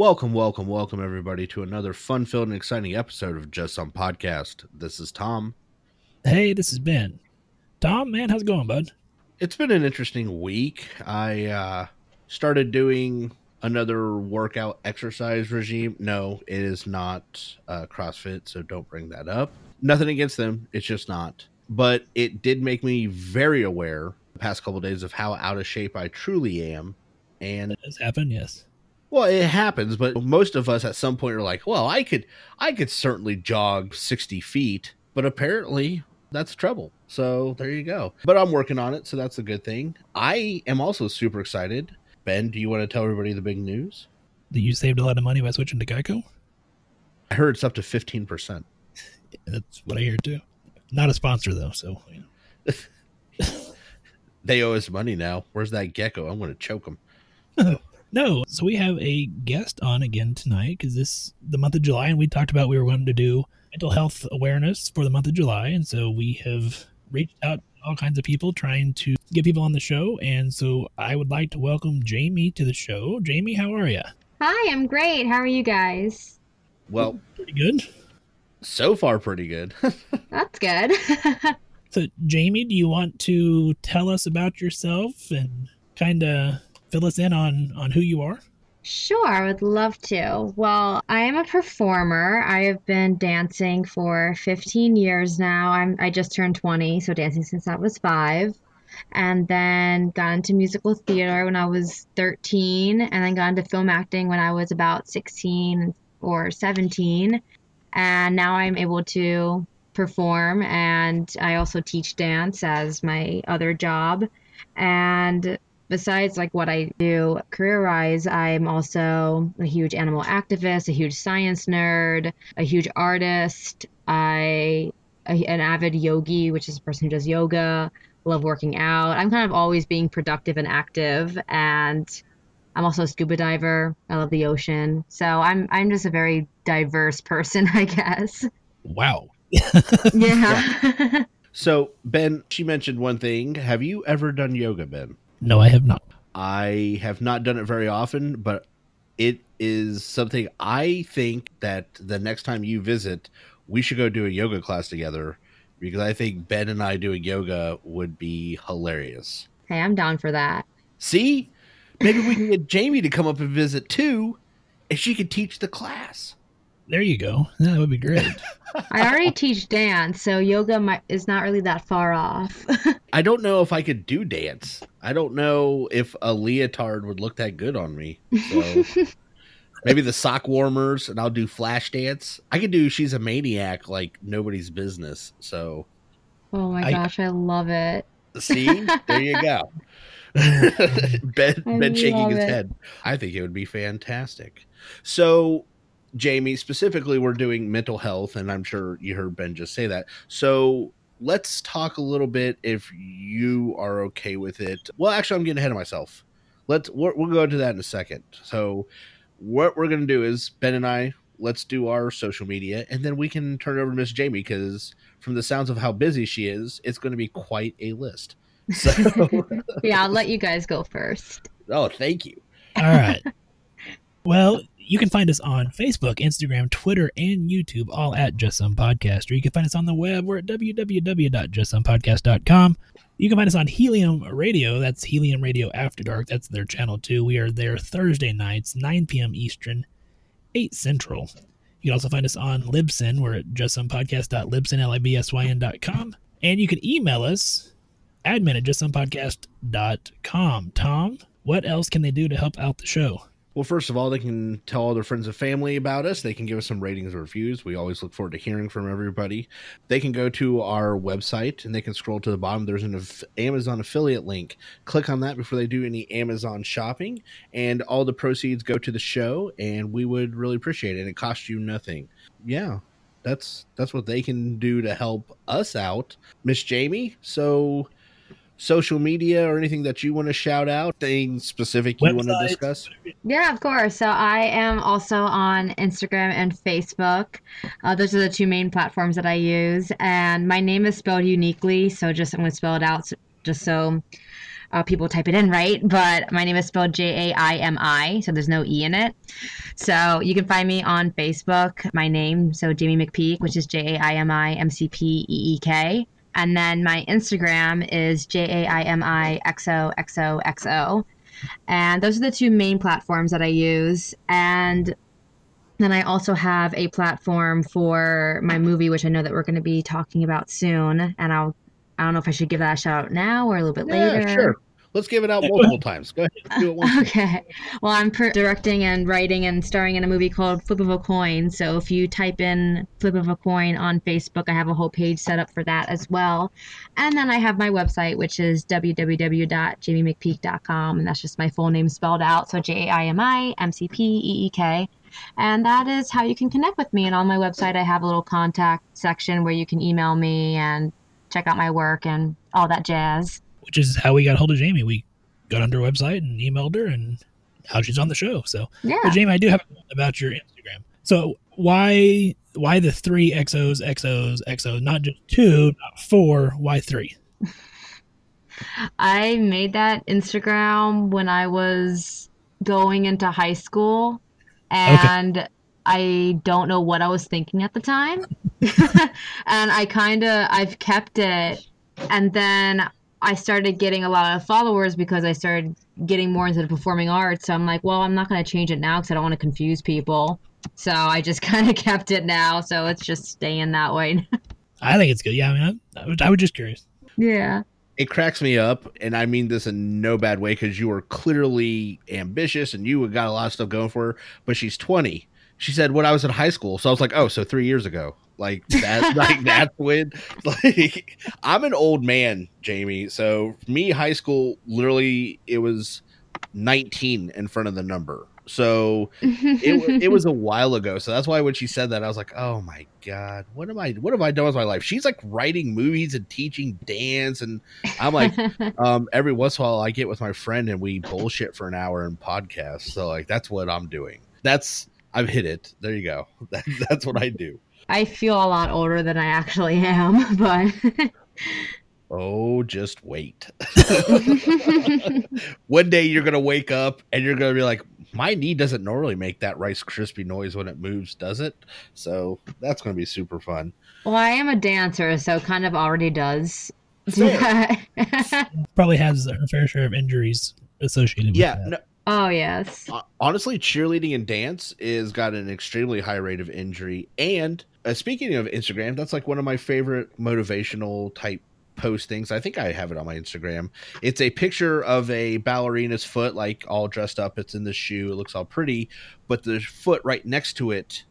Welcome, welcome, welcome, everybody, to another fun filled and exciting episode of Just Some Podcast. This is Tom. Hey, this is Ben. Tom, man, how's it going, bud? It's been an interesting week. I uh, started doing another workout exercise regime. No, it is not uh, CrossFit, so don't bring that up. Nothing against them, it's just not. But it did make me very aware the past couple days of how out of shape I truly am. And That does happen, yes. Well, it happens, but most of us at some point are like, "Well, I could, I could certainly jog sixty feet," but apparently that's trouble. So there you go. But I'm working on it, so that's a good thing. I am also super excited. Ben, do you want to tell everybody the big news? That you saved a lot of money by switching to Geico? I heard it's up to fifteen percent. That's what I hear too. Not a sponsor though, so you know. They owe us money now. Where's that gecko? I'm going to choke him. No, so we have a guest on again tonight because this the month of July, and we talked about we were going to do mental health awareness for the month of July, and so we have reached out to all kinds of people trying to get people on the show, and so I would like to welcome Jaimi to the show. Jaimi, how are you? Hi, I'm great. How are you guys? Well, Pretty good. so far pretty good. That's good. So, Jaimi, do you want to tell us about yourself and kind of fill us in on on who you are? sure, I would love to. Well, I am a performer. I have been dancing for 15 years now. I'm I just turned 20, so dancing since I was 5. And then got into musical theater when I was 13, and then got into film acting when I was about 16 or 17. And now I'm able to perform, and I also teach dance as my other job. And besides like what I do career wise, I'm also a huge animal activist, a huge science nerd, a huge artist. I a, an avid yogi, which is a person who does yoga. Love working out. I'm kind of always being productive and active, and I'm also a scuba diver. I love the ocean, so I'm I'm just a very diverse person, I guess. Wow. Yeah. so, Ben, she mentioned one thing. Have you ever done yoga, Ben? No, I have not. I have not done it very often, but it is something I think that the next time you visit, we should go do a yoga class together because I think Ben and I doing yoga would be hilarious. hey, I'm down for that. See? Maybe we can get Jaimi to come up and visit too, and she could teach the class. There you go. That would be great. I already teach dance, so yoga might, is not really that far off. I don't know if I could do dance. I don't know if a leotard would look that good on me. So maybe the sock warmers and I'll do flash dance. I could do she's a maniac like nobody's business. So oh my I- gosh, I love it. see, there you go. ben, I ben shaking his it. head. I think it would be fantastic. So Jaimi, specifically, we're doing mental health, and I'm sure you heard Ben just say that. So let's talk a little bit if you are okay with it. Well, actually, I'm getting ahead of myself. Let's we're, we'll go into that in a second. So what we're going to do is Ben and I let's do our social media, and then we can turn it over to Miss Jaimi because from the sounds of how busy she is, it's going to be quite a list. So, yeah, I'll let you guys go first. oh, thank you. All right. Well, You can find us on Facebook, Instagram, Twitter, and YouTube, all at Just Some Podcast. Or you can find us on the web. We're at www.justsomepodcast.com. You can find us on Helium Radio. That's Helium Radio After Dark. That's their channel too. We are there Thursday nights, 9 p.m. Eastern, 8 Central. You can also find us on Libsyn. We're at justsomepodcast.libsyn.com. And you can email us, admin at justsomepodcast.com. Tom, what else can they do to help out the show? Well, first of all, they can tell all their friends and family about us. They can give us some ratings or reviews. We always look forward to hearing from everybody. They can go to our website and they can scroll to the bottom. There's an Amazon affiliate link. Click on that before they do any Amazon shopping, and all the proceeds go to the show. And we would really appreciate it. And it costs you nothing. Yeah, that's that's what they can do to help us out, Miss Jaimi. So. Social media or anything that you want to shout out, things specific you want to discuss? Yeah, of course. So I am also on Instagram and Facebook. Uh, those are the two main platforms that I use. And my name is spelled uniquely. So just I'm going to spell it out s- just so uh, people type it in right. But my name is spelled J A I M I. So there's no E in it. So you can find me on Facebook, my name. So Jaimi McPeek, which is J A I M I M C P E E K. And then my Instagram is J A I M I X O X O X O. And those are the two main platforms that I use. And then I also have a platform for my movie, which I know that we're going to be talking about soon. And I'll, I don't know if I should give that a shout out now or a little bit later. Yeah, sure. Let's give it out multiple times. Go ahead. Do it once. Okay. Well, I'm per- directing and writing and starring in a movie called Flip of a Coin. So if you type in Flip of a Coin on Facebook, I have a whole page set up for that as well. And then I have my website, which is www.jaimimcpeek.com. And that's just my full name spelled out. So J A I M I M C P E E K. And that is how you can connect with me. And on my website, I have a little contact section where you can email me and check out my work and all that jazz. Which is how we got hold of Jaimi. We got on her website and emailed her, and now she's on the show. So, Yeah. but Jaimi, I do have about your Instagram. So, why why the three XOs, XOs, XOs, not just two, not four? Why three? I made that Instagram when I was going into high school, and I don't know what I was thinking at the time. and I kind of I've kept it, and then I started getting a lot of followers because I started getting more into the performing arts. So I'm like, well, I'm not going to change it now because I don't want to confuse people. So I just kind of kept it now. So it's just staying that way. I think it's good. Yeah, I mean, I, I, was, I was just curious. yeah. It cracks me up, and I mean this in no bad way because you are clearly ambitious and you got a lot of stuff going for her. But she's 20. She said when I was in high school, so I was like, oh, so three years ago. Like that, like that's when. Like I'm an old man, Jaimi. So for me, high school literally it was 19 in front of the number. So it, it was a while ago so that's why when she said that i was like oh my god what am i what have i done with my life she's like writing movies and teaching dance and i'm like um every once in a while i get with my friend and we bullshit for an hour and podcast so like that's what i'm doing that's i've hit it there you go that, that's what i do I feel a lot older than I actually am, but oh just wait one day you're gonna wake up and you're gonna be like my knee doesn't normally make that rice crispy noise when it moves does it so that's gonna be super fun well, I am a dancer, so kind of already does. Fair. Probably has her fair share of injuries associated with yeah that. no, oh yes. Hon- honestly, cheerleading and dance is got an extremely high rate of injury. And uh, speaking of Instagram, that's like one of my favorite motivational type postings. I think I have it on my Instagram. It's a picture of a ballerina's foot, like all dressed up. It's in the shoe. It looks all pretty, but the foot right next to it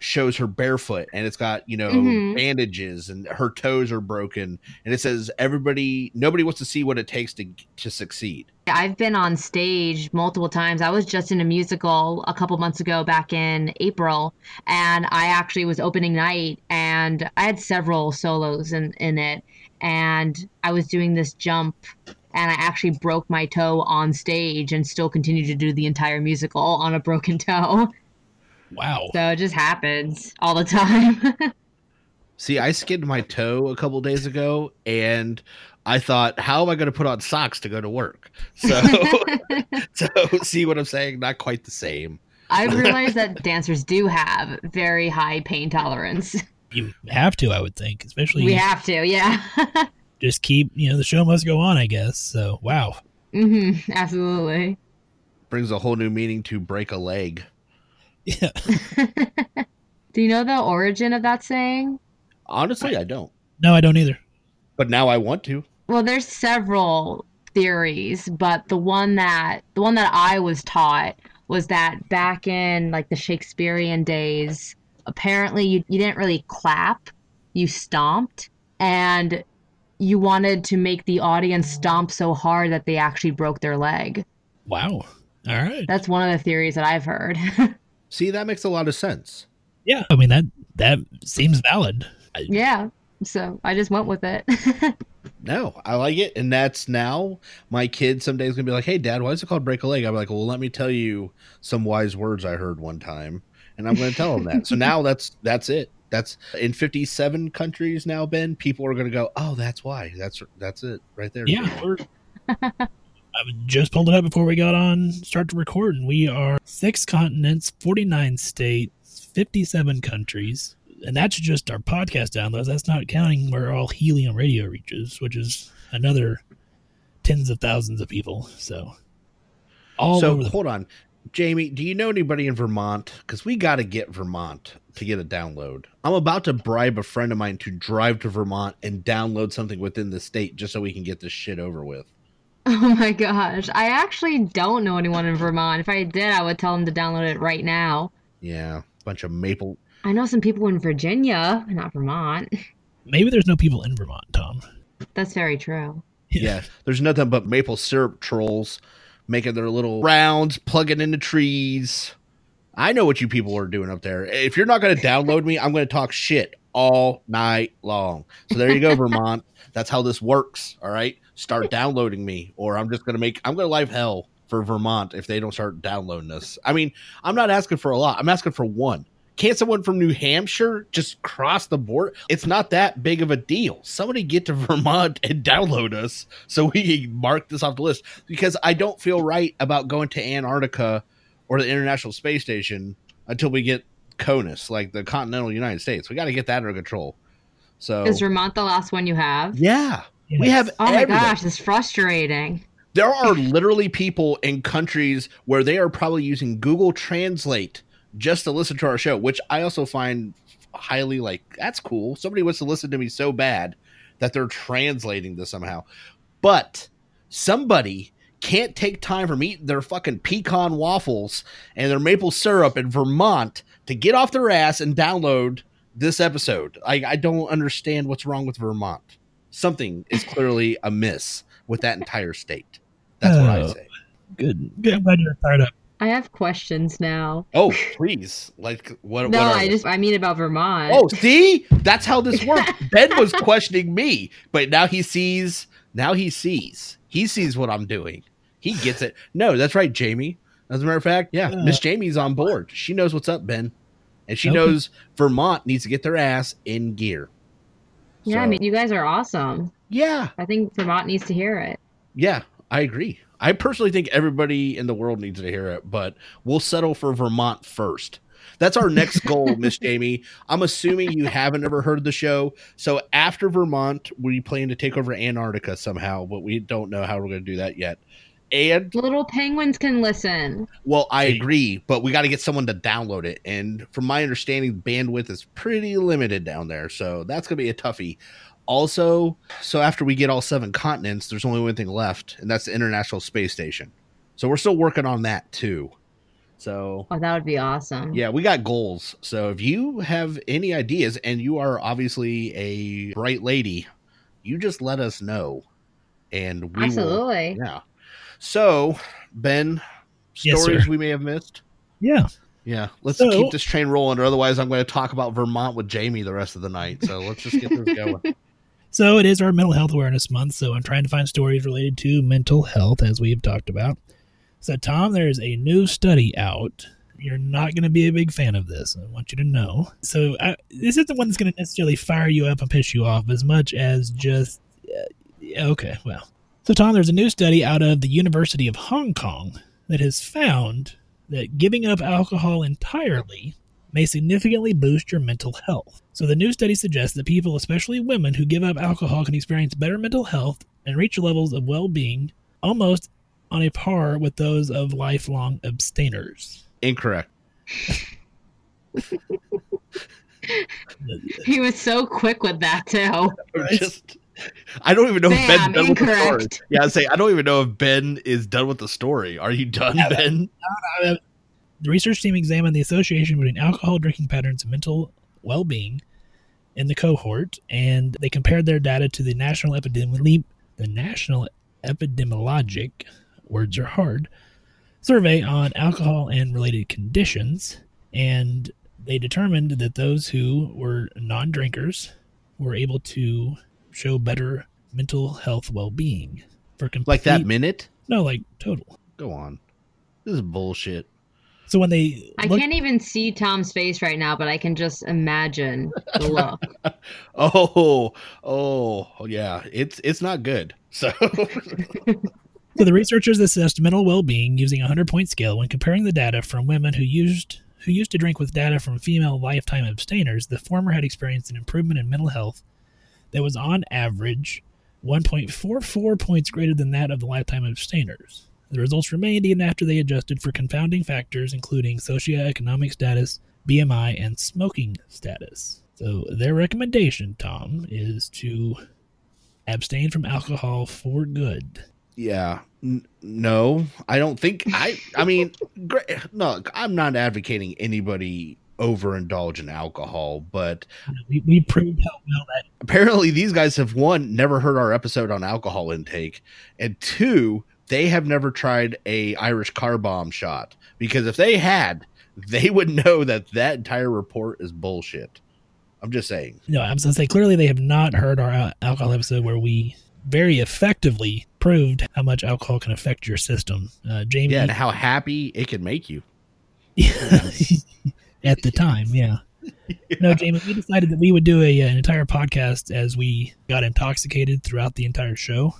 shows her barefoot and it's got you know Mhm. bandages and her toes are broken and it says everybody nobody wants to see what it takes to to succeed I've been on stage multiple times. I was just in a musical a couple months ago back in April, and I actually was opening night and I had several solos in, in it. And I was doing this jump and I actually broke my toe on stage and still continued to do the entire musical on a broken toe. Wow. So it just happens all the time. See, I skinned my toe a couple days ago, and I thought, how am I going to put on socks to go to work? So, so see what I'm saying? Not quite the same. I've realized that dancers do have very high pain tolerance. You have to, I would think, especially We have to, yeah. just keep, you know, the show must go on, I guess. So, wow. Mm-hmm, absolutely. Brings a whole new meaning to break a leg. Yeah. Do you know the origin of that saying? Honestly, I don't. No, I don't either. But now I want to. Well, there's several theories, but the one that the one that I was taught was that back in like the Shakespearean days, apparently you, you didn't really clap, you stomped, and you wanted to make the audience stomp so hard that they actually broke their leg. Wow. All right. That's one of the theories that I've heard. See, that makes a lot of sense. Yeah. I mean that that seems valid. I, yeah. So I just went with it. No, I like it. And that's now my kid someday is going to be like, hey, dad, why is it called break a leg? I'm like, well, let me tell you some wise words I heard one time. And I'm going to tell him that. So now that's that's it. That's in 57 countries now, Ben. People are going to go, oh, that's why. That's that's it right there. Yeah, we're. I just pulled it up before we got on start to record, and we are six continents, forty nine states, fifty seven countries, and that's just our podcast downloads. That's not counting where all helium radio reaches, which is another tens of thousands of people. So all so the hold on. Jaimi, do you know anybody in Vermont? Because we got to get Vermont to get a download. I'm about to bribe a friend of mine to drive to Vermont and download something within the state just so we can get this shit over with. oh my gosh. I actually don't know anyone in Vermont. If I did, I would tell them to download it right now. Yeah, bunch of maple. I know some people in Virginia, not Vermont. maybe there's no people in Vermont, Tom. That's very true. Yeah, there's nothing but maple syrup trolls making their little rounds, plugging into trees. I know what you people are doing up there. If you're not going to download me, I'm going to talk shit all night long. So there you go, Vermont. That's how this works. All right, start downloading me, or I'm just going to make. I'm going to live hell for Vermont if they don't start downloading us. I mean, I'm not asking for a lot. I'm asking for one. Can't someone from New Hampshire just cross the border? It's not that big of a deal. Somebody get to Vermont and download us so we can mark this off the list because I don't feel right about going to Antarctica or the International Space Station until we get CONUS, like the continental United States. We got to get that under control. So, Is Vermont the last one you have? yeah, we have Oh my gosh, it's frustrating. There are literally people in countries where they are probably using Google Translate just to listen to our show, which I also find highly like that's cool. Somebody wants to listen to me so bad that they're translating this somehow. But somebody can't take time from eating their fucking pecan waffles and their maple syrup in Vermont to get off their ass and download this episode. I, I don't understand what's wrong with Vermont. Something is clearly amiss with that entire state. That's what I Oh. say. Good. Good. I'm glad you're fired up. I have questions now. Oh, please. Like what no, what I just I mean about Vermont. Oh, see? That's how this works. ben was questioning me, but now he sees now he sees. He sees what I'm doing. He gets it. No, that's right, Jaimi. As a matter of fact, yeah, Yeah. Miss Jaimi's on board. She knows what's up, Ben. And she Okay. knows Vermont needs to get their ass in gear. yeah, I mean you guys are awesome. yeah, I think Vermont needs to hear it. yeah, I agree. I personally think everybody in the world needs to hear it, but we'll settle for Vermont first. That's our next goal, Miss Jaimi. I'm assuming you haven't ever heard the show. So after Vermont, we plan to take over Antarctica somehow, but we don't know how we're going to do that yet. And Little penguins can listen. well, I agree, but we got to get someone to download it. And from my understanding, bandwidth is pretty limited down there, so that's going to be a toughie. Also, so after we get all seven continents, there's only one thing left, and that's the International Space Station. So we're still working on that too. So Oh, that would be awesome. yeah, we got goals. So if you have any ideas, and you are obviously a bright lady, you just let us know, and we will. Absolutely. Yeah. So Ben, stories sir. we may have missed. Yeah. Yeah, let's So- keep this train rolling, or otherwise I'm going to talk about Vermont with Jaimi the rest of the night. So let's just get this going. So it is our mental health awareness month, so I'm trying to find stories related to mental health as we have talked about. So Tom, there's a new study out. You're not going to be a big fan of this. I want you to know. So I, this isn't one that's going to necessarily fire you up and piss you off as much as just uh, okay. Well, so Tom, there's a new study out of the University of Hong Kong that has found that giving up alcohol entirely may significantly boost your mental health. So the new study suggests that people, especially women who give up alcohol, can experience better mental health and reach levels of well-being almost on a par with those of lifelong abstainers. Incorrect. He was so quick with that too. Just, I don't even know if Ben's done with the story. incorrect. Yeah, I say I don't even know if Ben is done with the story. Are you done, Yeah, Ben? The research team examined the association between alcohol drinking patterns and mental well-being in the cohort, and they compared their data to the national epidemiology, the national epidemiologic words are hard survey on alcohol and related conditions, and they determined that those who were non-drinkers were able to show better mental health well-being for complete, Like that minute? no, like total. Go on. This is bullshit. So when they I looked- can't even see Tom's face right now, but I can just imagine the look. Oh, oh, yeah. It's it's not good. So So the researchers assessed mental well-being using a 100-point scale when comparing the data from women who used who used to drink with data from female lifetime abstainers. The former had experienced an improvement in mental health that was on average 1.44 points greater than that of the lifetime abstainers. The results remained even after they adjusted for confounding factors including socioeconomic status, BMI, and smoking status. So their recommendation, Tom, is to abstain from alcohol for good. yeah. N- no, I don't think I I mean, great. No, I'm not advocating anybody overindulge in alcohol, but We, we proved how well that apparently these guys have one never heard our episode on alcohol intake and two they have never tried a irish car bomb shot because if they had they would know that that entire report is bullshit i'm just saying No, I was going to say clearly they have not heard our alcohol episode where we very effectively proved how much alcohol can affect your system. Uh, Jaimi, yeah and how happy it can make you at the time, yeah. No, Jaimi, we decided that we would do a, an entire podcast as we got intoxicated throughout the entire show.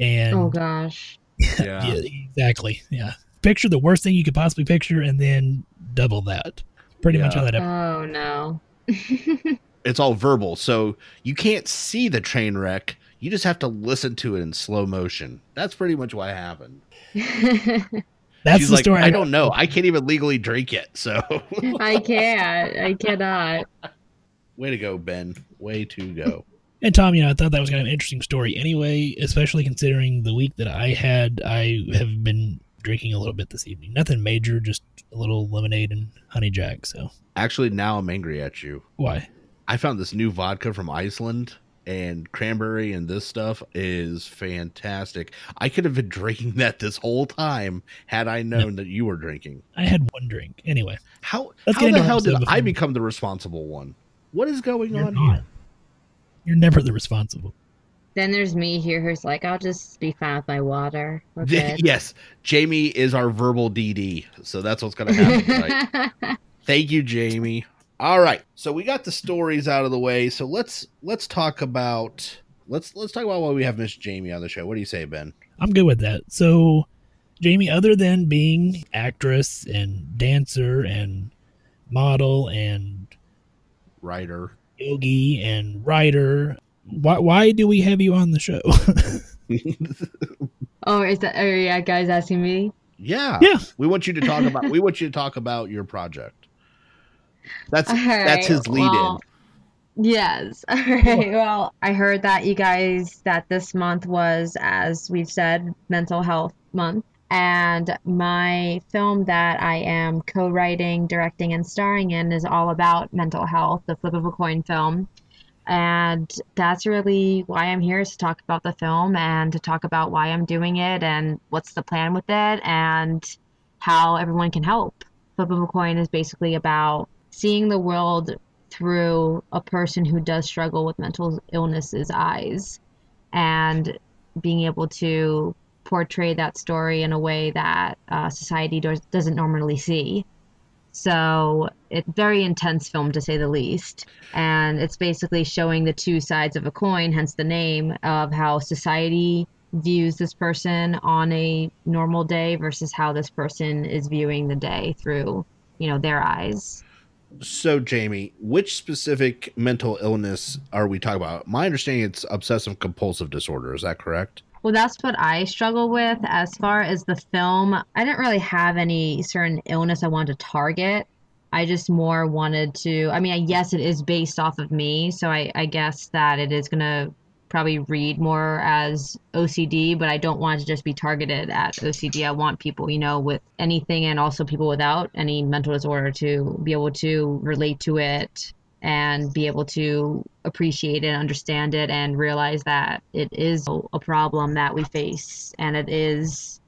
Oh, and Oh gosh. yeah, yeah, exactly, yeah. Picture the worst thing you could possibly picture, and then double that. Pretty much Yeah. how that. Episode. Oh no. it's all verbal so you can't see the train wreck you just have to listen to it in slow motion that's pretty much what happened That's she's the like story. i don't know i can't even legally drink it so I can't. I cannot. way to go ben way to go And Tom, you know, I thought that was kind of an interesting story anyway, especially considering the week that I had. I have been drinking a little bit this evening. Nothing major, just a little lemonade and honey jack. So actually now i'm angry at you why? I found this new vodka from Iceland and cranberry and this stuff is fantastic. I could have been drinking that this whole time had I known that you were drinking. I had one drink anyway. How Let's how the hell did I become the responsible one? What is going You're on not. here? You're never the responsible. Then there's me here who's like, I'll just be fine with my water. We're yes, Jaimi is our verbal DD, so that's what's going to happen tonight. Thank you, Jaimi. All right, so we got the stories out of the way. So let's let's talk about let's let's talk about why we have Miss Jaimi on the show. What do you say, Ben? I'm good with that. So, Jaimi, other than being actress and dancer and model and Writer. Yogi and writer, why why do we have you on the show? oh, is that? Are you guys asking me? Yeah. Yeah. We want you to talk about we want you to talk about your project. That's All that's his lead well, Yes. All right. Well, I heard that you guys that this month was, as we've said, Mental Health Month. And my film that I am co writing, directing, and starring in is all about mental health, the flip of a coin film. And that's really why I'm here is to talk about the film and to talk about why I'm doing it and what's the plan with it and how everyone can help. Flip of a coin is basically about seeing the world through a person who does struggle with mental illness's eyes and being able to portray that story in a way that uh, society does, doesn't normally see. So it's very intense film to say the least. And it's basically showing the two sides of a coin, hence the name of how society views this person on a normal day versus how this person is viewing the day through, you know, their eyes. So, Jaimi, which specific mental illness are we talking about? My understanding it's obsessive compulsive disorder. Is that correct? Well, that's what I struggle with. As far as the film, I didn't really have any certain illness I wanted to target. I just more wanted to. I mean, yes, it is based off of me, so I, I guess that it is gonna probably read more as OCD, but I don't want to just be targeted at OCD. I want people, you know, with anything and also people without any mental disorder to be able to relate to it and be able to appreciate it, understand it, and realize that it is a problem that we face and it is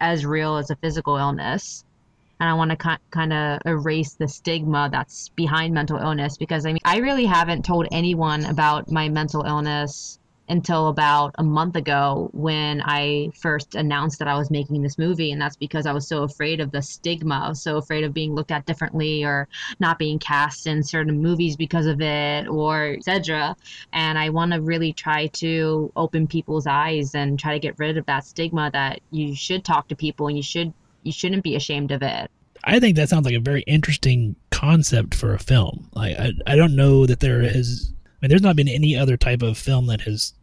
as real as a physical illness. And I want to ki- kind of erase the stigma that's behind mental illness because I mean, I really haven't told anyone about my mental illness until about a month ago when I first announced that I was making this movie. And that's because I was so afraid of the stigma. I was so afraid of being looked at differently or not being cast in certain movies because of it or etc. And I want to really try to open people's eyes and try to get rid of that stigma that you should talk to people and you should you shouldn't be ashamed of it. I think that sounds like a very interesting concept for a film. Like I, I don't know that there is mean, there's not been any other type of film that has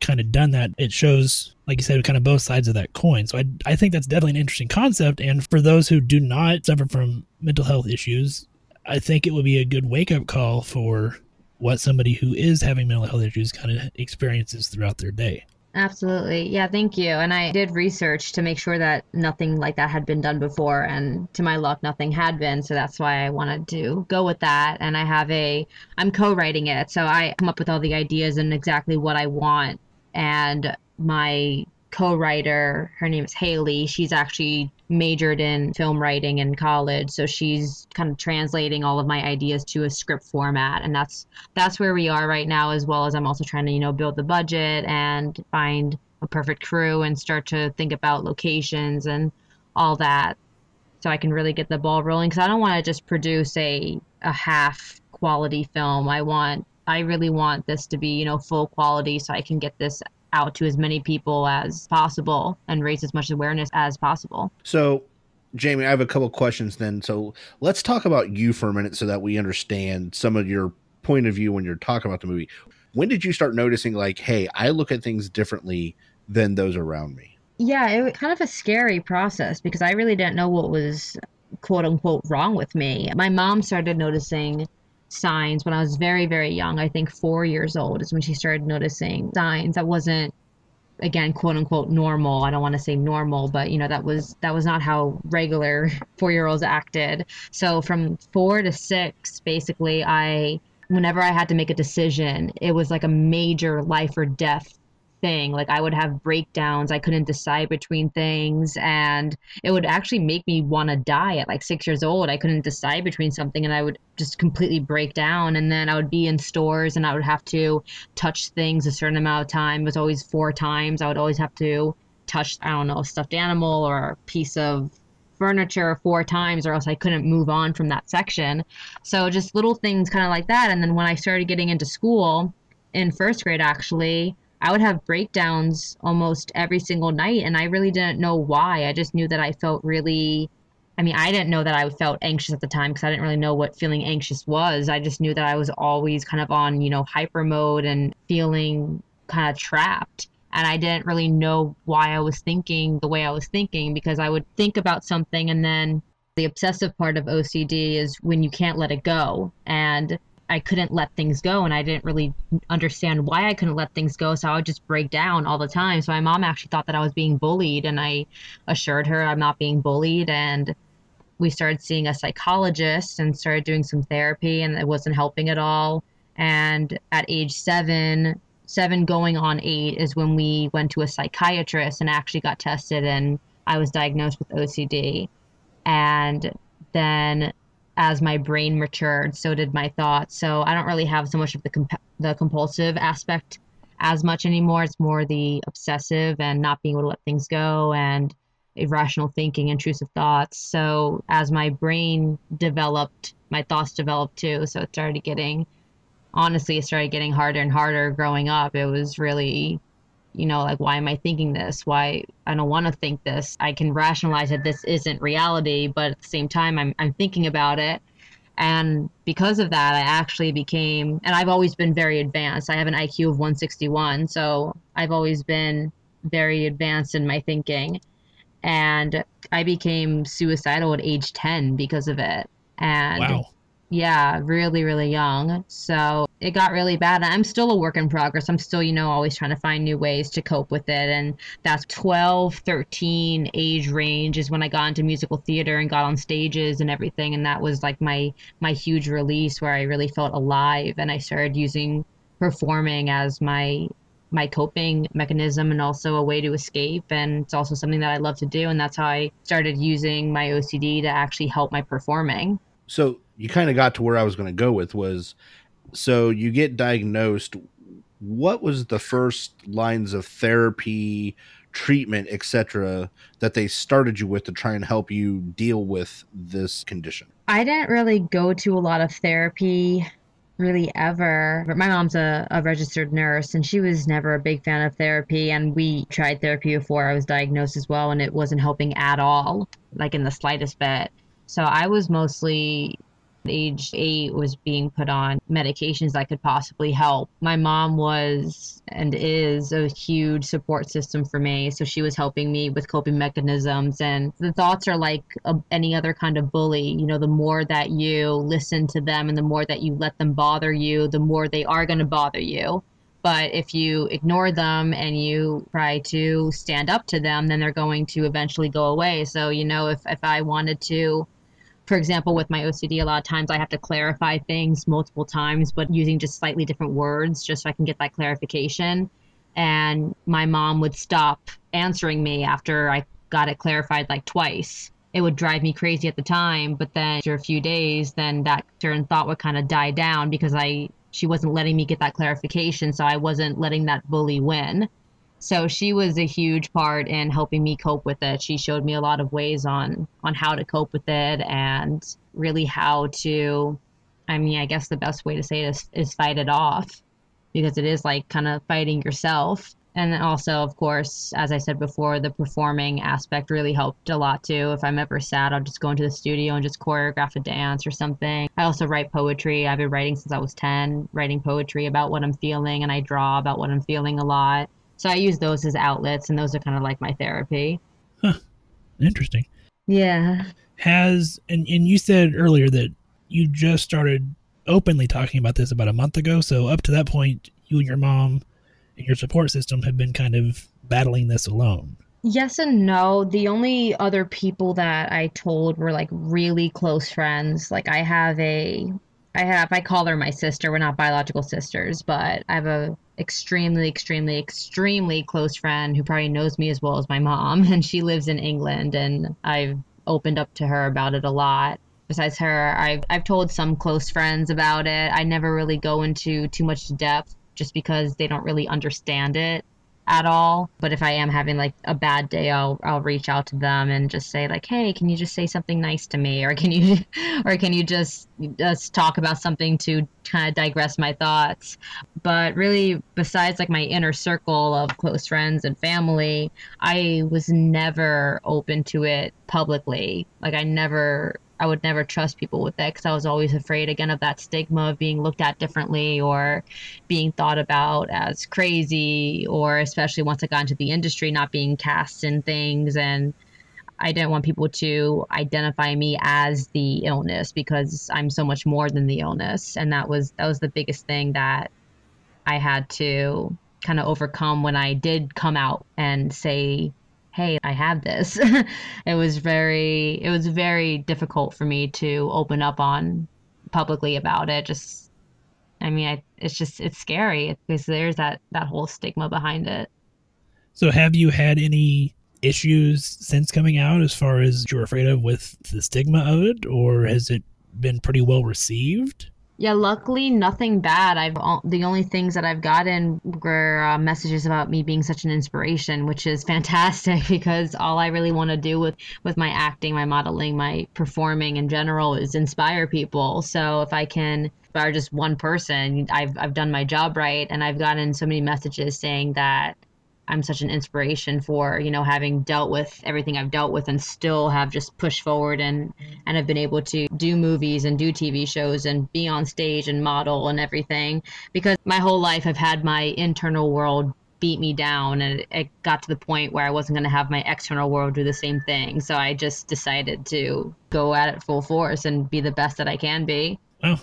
kind of done that. It shows, like you said, kind of both sides of that coin. So I, I think that's definitely an interesting concept. And for those who do not suffer from mental health issues, I think it would be a good wake up call for what somebody who is having mental health issues kind of experiences throughout their day. Absolutely. Yeah, thank you. And I did research to make sure that nothing like that had been done before. And to my luck, nothing had been. So that's why I wanted to go with that. And I have a, I'm co writing it. So I come up with all the ideas and exactly what I want. And my co-writer her name is haley she's actually majored in film writing in college. So she's kind of translating all of my ideas to a script format. And that's that's where we are right now as well as i'm also trying to you know build the budget and find a perfect crew and start to think about locations and all that. So i can really get the ball rolling because i don't want to just produce a a half quality film. I want i really want this to be you know full quality so i can get this out to as many people as possible and raise as much awareness as possible. So, Jaimi, I have a couple questions then. So, let's talk about you for a minute so that we understand some of your point of view when you're talking about the movie. When did you start noticing, like, hey, I look at things differently than those around me? Yeah, it was kind of a scary process because I really didn't know what was quote unquote wrong with me. My mom started noticing signs when I was very, very young. I think four years old is when she started noticing signs that wasn't again quote unquote normal i don't want to say normal but you know that was that was not how regular four year olds acted so from four to six basically i whenever i had to make a decision it was like a major life or death thing. Like I would have breakdowns. I couldn't decide between things and it would actually make me want to die at like 6 years old. I couldn't decide between something and I would just completely break down and then I would be in stores and I would have to touch things a certain amount of time. It was always four times. I would always have to touch I don't know, a stuffed animal or a piece of furniture four times or else I couldn't move on from that section. So just little things kind of like that and then when I started getting into school in first grade actually I would have breakdowns almost every single night and I really didn't know why. I just knew that I felt really I mean, I didn't know that I felt anxious at the time because I didn't really know what feeling anxious was. I just knew that I was always kind of on, you know, hyper mode and feeling kind of trapped. And I didn't really know why I was thinking the way I was thinking because I would think about something and then the obsessive part of OCD is when you can't let it go. And I couldn't let things go and I didn't really understand why I couldn't let things go. So I would just break down all the time. So my mom actually thought that I was being bullied and I assured her I'm not being bullied and we started seeing a psychologist and started doing some therapy and it wasn't helping at all. And at age seven, seven going on eight is when we went to a psychiatrist and actually got tested and I was diagnosed with OCD. And then as my brain matured, so did my thoughts. So I don't really have so much of the comp- the compulsive aspect as much anymore. It's more the obsessive and not being able to let things go and irrational thinking, intrusive thoughts. So as my brain developed, my thoughts developed too. So it started getting, honestly, it started getting harder and harder growing up. It was really you know, like, why am I thinking this? Why I don't want to think this. I can rationalize that this isn't reality, but at the same time, I'm, I'm thinking about it. And because of that, I actually became, and I've always been very advanced. I have an IQ of 161. So I've always been very advanced in my thinking. And I became suicidal at age 10 because of it. And Wow. yeah, really, really young. So it got really bad. I'm still a work in progress. I'm still, you know, always trying to find new ways to cope with it. And that's 12, 13 age range is when I got into musical theater and got on stages and everything. And that was like my my huge release where I really felt alive. And I started using performing as my my coping mechanism and also a way to escape and it's also something that I love to do and that's how I started using my OCD to actually help my performing. So you kind of got to where I was going to go with was so you get diagnosed. What was the first lines of therapy, treatment, etc., that they started you with to try and help you deal with this condition? I didn't really go to a lot of therapy really ever. But my mom's a, a registered nurse and she was never a big fan of therapy. And we tried therapy before I was diagnosed as well, and it wasn't helping at all, like in the slightest bit. So I was mostly age eight was being put on medications that could possibly help. My mom was and is a huge support system for me. So she was helping me with coping mechanisms. And the thoughts are like a, any other kind of bully. You know, the more that you listen to them and the more that you let them bother you, the more they are going to bother you. But if you ignore them and you try to stand up to them, then they're going to eventually go away. So, you know, if, if I wanted to for example, with my OCD, a lot of times I have to clarify things multiple times, but using just slightly different words just so I can get that clarification. And my mom would stop answering me after I got it clarified like twice. It would drive me crazy at the time, but then after a few days, then that certain thought would kind of die down because I she wasn't letting me get that clarification, so I wasn't letting that bully win. So she was a huge part in helping me cope with it. She showed me a lot of ways on on how to cope with it and really how to I mean, I guess the best way to say it is, is fight it off because it is like kind of fighting yourself. And also, of course, as I said before, the performing aspect really helped a lot too. If I'm ever sad, I'll just go into the studio and just choreograph a dance or something. I also write poetry. I've been writing since I was 10, writing poetry about what I'm feeling, and I draw about what I'm feeling a lot. So I use those as outlets, and those are kind of like my therapy. Interesting. Yeah. Has and and you said earlier that you just started openly talking about this about a month ago. So up to that point, you and your mom and your support system have been kind of battling this alone. Yes and no. The only other people that I told were like really close friends. Like I have a I have I call her my sister. We're not biological sisters, but I have a extremely extremely extremely close friend who probably knows me as well as my mom and she lives in England and I've opened up to her about it a lot. Besides her, I've I've told some close friends about it. I never really go into too much depth just because they don't really understand it at all. But if I am having like a bad day, I'll I'll reach out to them and just say like, "Hey, can you just say something nice to me, or can you, or can you just just talk about something to kind of digress my thoughts?" But really, besides like my inner circle of close friends and family, I was never open to it publicly. Like I never I would never trust people with it because I was always afraid again of that stigma of being looked at differently or being thought about as crazy or especially once I got into the industry not being cast in things. And I didn't want people to identify me as the illness because I'm so much more than the illness. And that was that was the biggest thing that I had to kind of overcome when I did come out and say hey i have this. It was very it was very difficult for me to open up on publicly about it. Just i mean I, it's just it's scary because there's that that whole stigma behind it. So have you had any issues since coming out as far as you're afraid of with the stigma of it, or has it been pretty well received? Yeah luckily nothing bad. I've the only things that i've gotten were uh, messages about me being such an inspiration which is fantastic because all i really want to do with with my acting my modeling my performing in general is inspire people. So if i can inspire just one person i've i've done my job right and i've gotten so many messages saying that I'm such an inspiration for, you know, having dealt with everything I've dealt with and still have just pushed forward and and have been able to do movies and do TV shows and be on stage and model and everything because my whole life I've had my internal world beat me down and it, got to the point where I wasn't going to have my external world do the same thing. So I just decided to go at it full force and be the best that I can be. Well,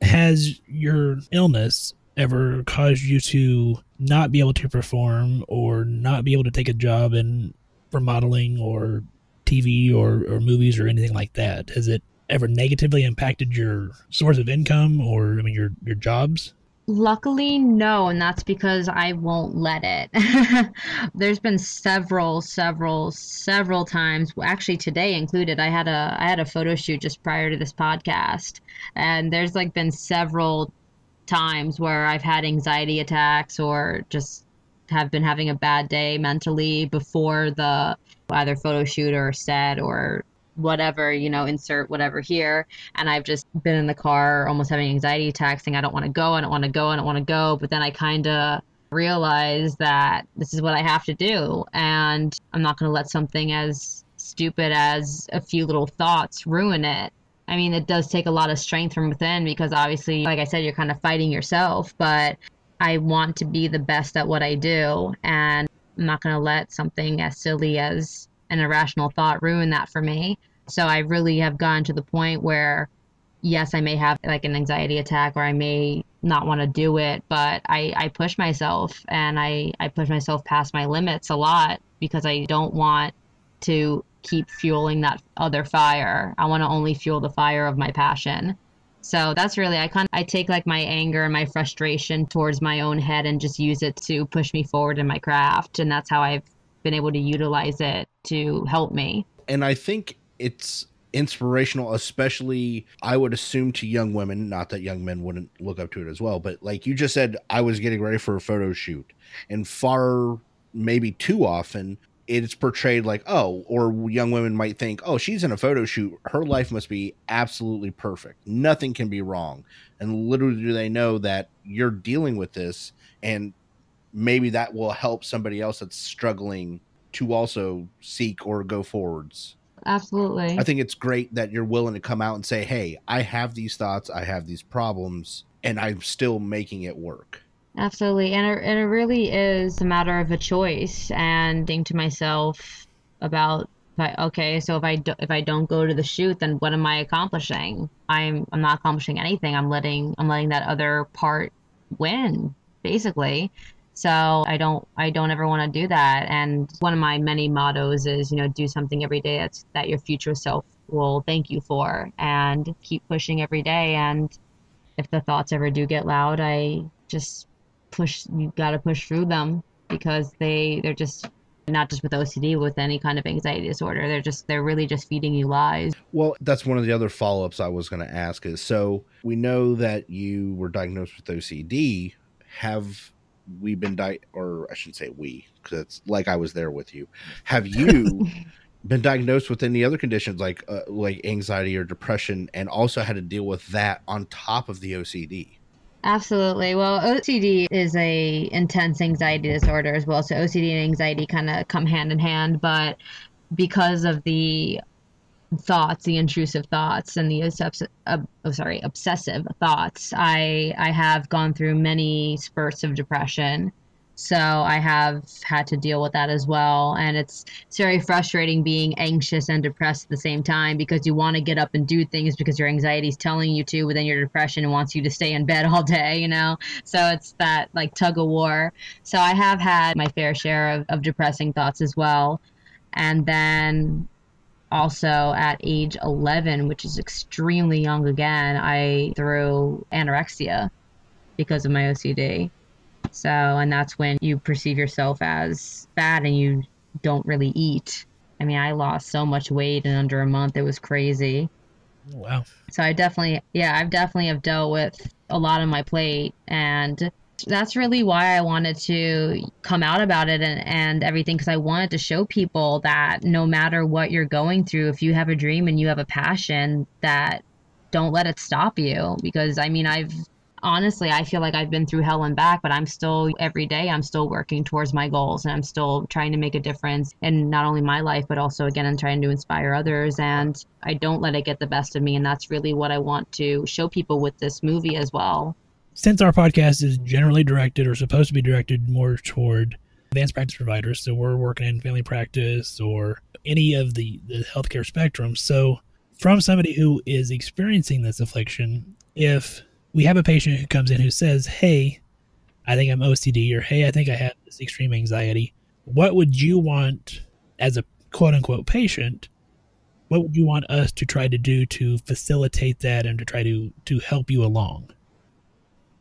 has your illness ever caused you to not be able to perform or not be able to take a job in modeling or TV or, or movies or anything like that? Has it ever negatively impacted your source of income or I mean your your jobs? Luckily, no, and that's because I won't let it. There's been several, several, several times, actually today included. I had a I had a photo shoot just prior to this podcast, and there's like been several times where I've had anxiety attacks or just have been having a bad day mentally before the either photo shoot or set or whatever, you know, insert whatever here. And I've just been in the car almost having anxiety attacks saying, I don't want to go, I don't want to go, I don't want to go. But then I kind of realized that this is what I have to do. And I'm not going to let something as stupid as a few little thoughts ruin it. I mean, it does take a lot of strength from within because obviously, like I said, you're kind of fighting yourself. But I want to be the best at what I do. And I'm not going to let something as silly as an irrational thought ruin that for me. So I really have gotten to the point where, yes, I may have like an anxiety attack or I may not want to do it, but I, I push myself and I, I push myself past my limits a lot because I don't want to keep fueling that other fire. I want to only fuel the fire of my passion. So that's really I kind I take like my anger and my frustration towards my own head and just use it to push me forward in my craft and that's how I've been able to utilize it to help me. And I think it's inspirational, especially I would assume to young women, not that young men wouldn't look up to it as well, but like you just said, I was getting ready for a photo shoot, and far maybe too often it's portrayed like oh or young women might think oh she's in a photo shoot her life must be absolutely perfect nothing can be wrong and literally do they know that you're dealing with this and maybe that will help somebody else that's struggling to also seek or go forwards Absolutely. I think it's great that you're willing to come out and say, "Hey, I have these thoughts, I have these problems, and I'm still making it work." Absolutely. And it, and it really is a matter of a choice and think to myself about okay, so if I do, if I don't go to the shoot, then what am I accomplishing? I'm I'm not accomplishing anything. I'm letting I'm letting that other part win, basically. So I don't I don't ever want to do that. And one of my many mottos is, you know, do something every day that's that your future self will thank you for and keep pushing every day and if the thoughts ever do get loud, I just push you got to push through them because they they're just not just with OCD with any kind of anxiety disorder. They're just they're really just feeding you lies. Well, that's one of the other follow-ups I was going to ask is so we know that you were diagnosed with OCD. Have we been di or I shouldn't say we because it's like I was there with you. Have you been diagnosed with any other conditions like uh, like anxiety or depression and also had to deal with that on top of the OCD? Absolutely. Well, OCD is a intense anxiety disorder as well. So OCD and anxiety kind of come hand in hand, but because of the thoughts, the intrusive thoughts, and the obs- uh, oh, sorry, obsessive thoughts, I I have gone through many spurts of depression. So I have had to deal with that as well, and it's it's very frustrating being anxious and depressed at the same time because you want to get up and do things because your anxiety is telling you to, but then your depression wants you to stay in bed all day, you know. So it's that like tug of war. So I have had my fair share of, of depressing thoughts as well, and then also at age 11 which is extremely young again i threw anorexia because of my ocd so and that's when you perceive yourself as fat and you don't really eat i mean i lost so much weight in under a month it was crazy Oh, wow. so i definitely yeah i've definitely have dealt with a lot on my plate and that's really why I wanted to come out about it and, and everything because I wanted to show people that no matter what you're going through, if you have a dream and you have a passion, that don't let it stop you. Because I mean, I've honestly, I feel like I've been through hell and back, but I'm still every day I'm still working towards my goals and I'm still trying to make a difference in not only my life but also again I'm trying to inspire others and I don't let it get the best of me and that's really what I want to show people with this movie as well. Since our podcast is generally directed or supposed to be directed more toward advanced practice providers, so we're working in family practice or any of the, the healthcare spectrum. So from somebody who is experiencing this affliction, if we have a patient who comes in who says, Hey, I think I'm OCD, or Hey, I think I have this extreme anxiety, what would you want as a quote unquote patient? What would you want us to try to do to facilitate that and to try to, to help you along?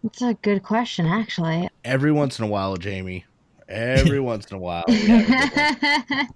It's a good question, actually. Every once in a while, Jaimi. Every once in a while. we have a good one.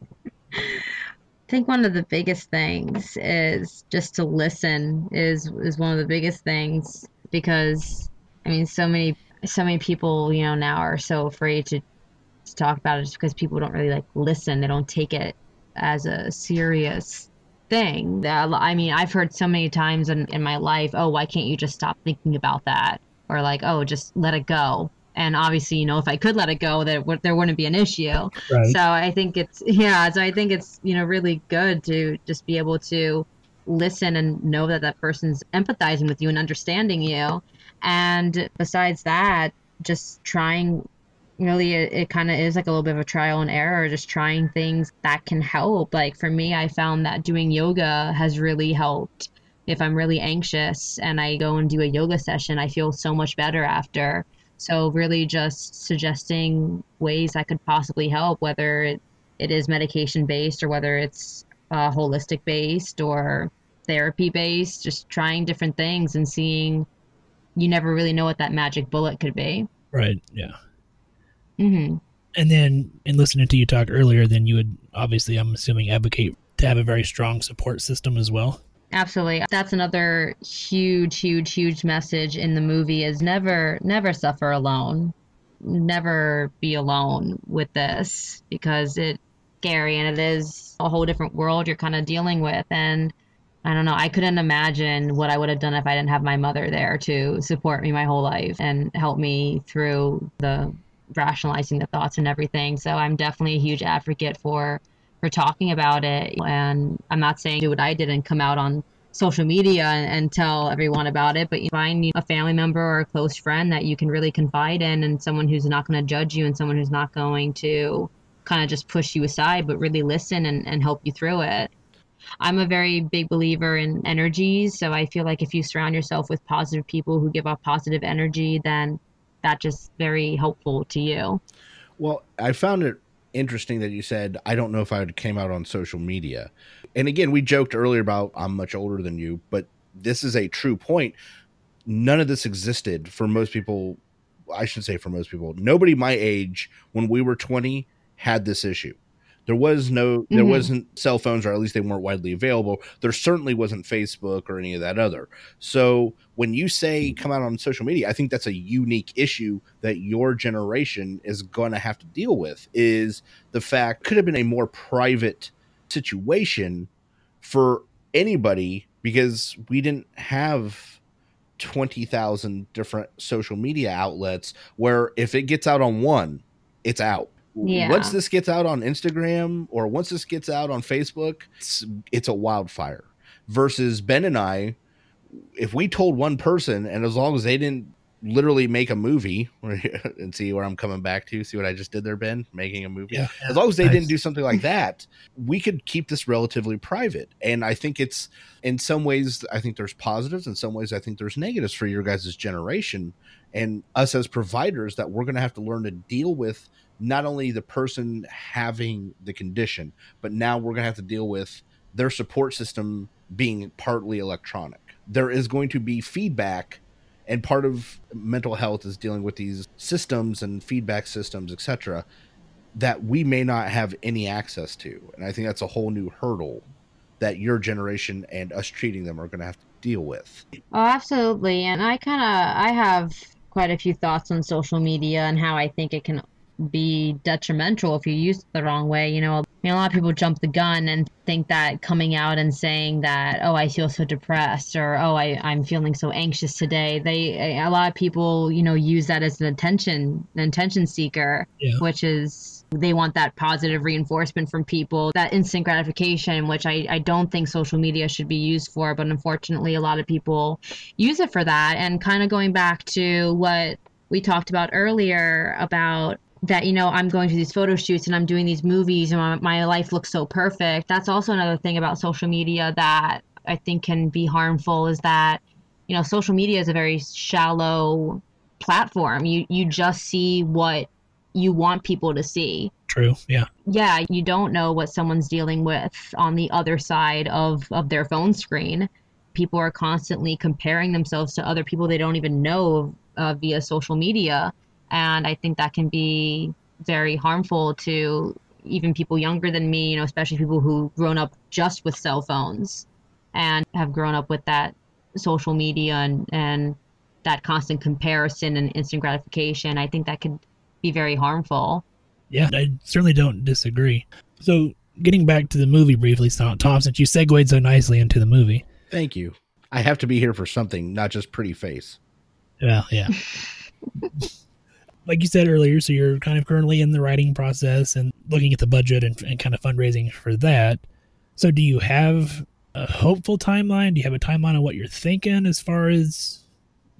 I think one of the biggest things is just to listen is is one of the biggest things because I mean so many so many people you know now are so afraid to, to talk about it just because people don't really like listen they don't take it as a serious thing that I mean I've heard so many times in, in my life oh why can't you just stop thinking about that or like oh just let it go and obviously you know if I could let it go there, would- there wouldn't be an issue Right. so I think it's yeah. So I think it's you know really good to just be able to listen and know that that person's empathizing with you and understanding you. And besides that, just trying. Really, it, it kind of is like a little bit of a trial and error, just trying things that can help. Like for me, I found that doing yoga has really helped. If I'm really anxious and I go and do a yoga session, I feel so much better after. So really just suggesting ways that could possibly help, whether it, it is medication based or whether it's uh, holistic based or therapy based, just trying different things and seeing you never really know what that magic bullet could be. Right. Yeah. hmm And then, in listening to you talk earlier, then you would obviously, I'm assuming, advocate to have a very strong support system as well. Absolutely. That's another huge, huge, huge message in the movie is never, never suffer alone. Never be alone with this because it's scary and it is a whole different world you're kind of dealing with. And I don't know, I couldn't imagine what I would have done if I didn't have my mother there to support me my whole life and help me through the rationalizing the thoughts and everything. So I'm definitely a huge advocate for for talking about it. And I'm not saying do what I did and come out on social media and, and tell everyone about it, but you find a family member or a close friend that you can really confide in and someone who's not going to judge you and someone who's not going to kind of just push you aside, but really listen and, and help you through it. I'm a very big believer in energies. So I feel like if you surround yourself with positive people who give off positive energy, then that's just very helpful to you. Well, I found it interesting that you said I don't know if I came out on social media. And again, we joked earlier about I'm much older than you, but this is a true point. None of this existed for most people. I should say for most people. Nobody my age when we were 20 had this issue. There was no there Mhm. wasn't cell phones or at least they weren't widely available. There certainly wasn't Facebook or any of that other. So when you say come out on social media, I think that's a unique issue that your generation is going to have to deal with is the fact could have been a more private situation for anybody because we didn't have 20,000 different social media outlets where if it gets out on one, it's out. Yeah. Once this gets out on Instagram or once this gets out on Facebook, it's, it's a wildfire. Versus Ben and I, if we told one person and as long as they didn't literally make a movie and see where I'm coming back to, see what I just did there, Ben, making a movie. Yeah. As long as they Nice. didn't do something like that, we could keep this relatively private. And I think it's in some ways, I think there's positives. In some ways, I think there's negatives for your guys' generation and us as providers that we're going to have to learn to deal with not only the person having the condition, but now we're going to have to deal with their support system being partly electronic. There is going to be feedback and part of mental health is dealing with these systems and feedback systems etc that we may not have any access to and i think that's a whole new hurdle that your generation and us treating them are going to have to deal with Oh, absolutely. And I kind of I have quite a few thoughts on social media and how I think it can be detrimental if you use it the wrong way. You know, I mean, a lot of people jump the gun and think that coming out and saying that, oh, I feel so depressed or oh, I, I'm feeling so anxious today. They a lot of people, you know, use that as an attention an attention seeker, Yeah. which is they want that positive reinforcement from people, that instant gratification, which I, I don't think social media should be used for. But unfortunately, a lot of people use it for that. And kind of going back to what we talked about earlier about that, you know, I'm going to these photo shoots and I'm doing these movies and my, my life looks so perfect. That's also another thing about social media that I think can be harmful is that, you know, social media is a very shallow platform. You you just see what you want people to see. True. Yeah. Yeah, you don't know what someone's dealing with on the other side of of their phone screen. People are constantly comparing themselves to other people they don't even know uh, via social media, and I think that can be very harmful to even people younger than me. You know, especially people who've grown up just with cell phones and have grown up with that social media and and that constant comparison and instant gratification. I think that could be very harmful. Yeah, I certainly don't disagree. So, getting back to the movie briefly, Tom, Tom, since you segued so nicely into the movie. Thank you. I have to be here for something, not just pretty face. Well, yeah. like you said earlier, so you're kind of currently in the writing process and looking at the budget and, and kind of fundraising for that. So, do you have a hopeful timeline? Do you have a timeline on what you're thinking as far as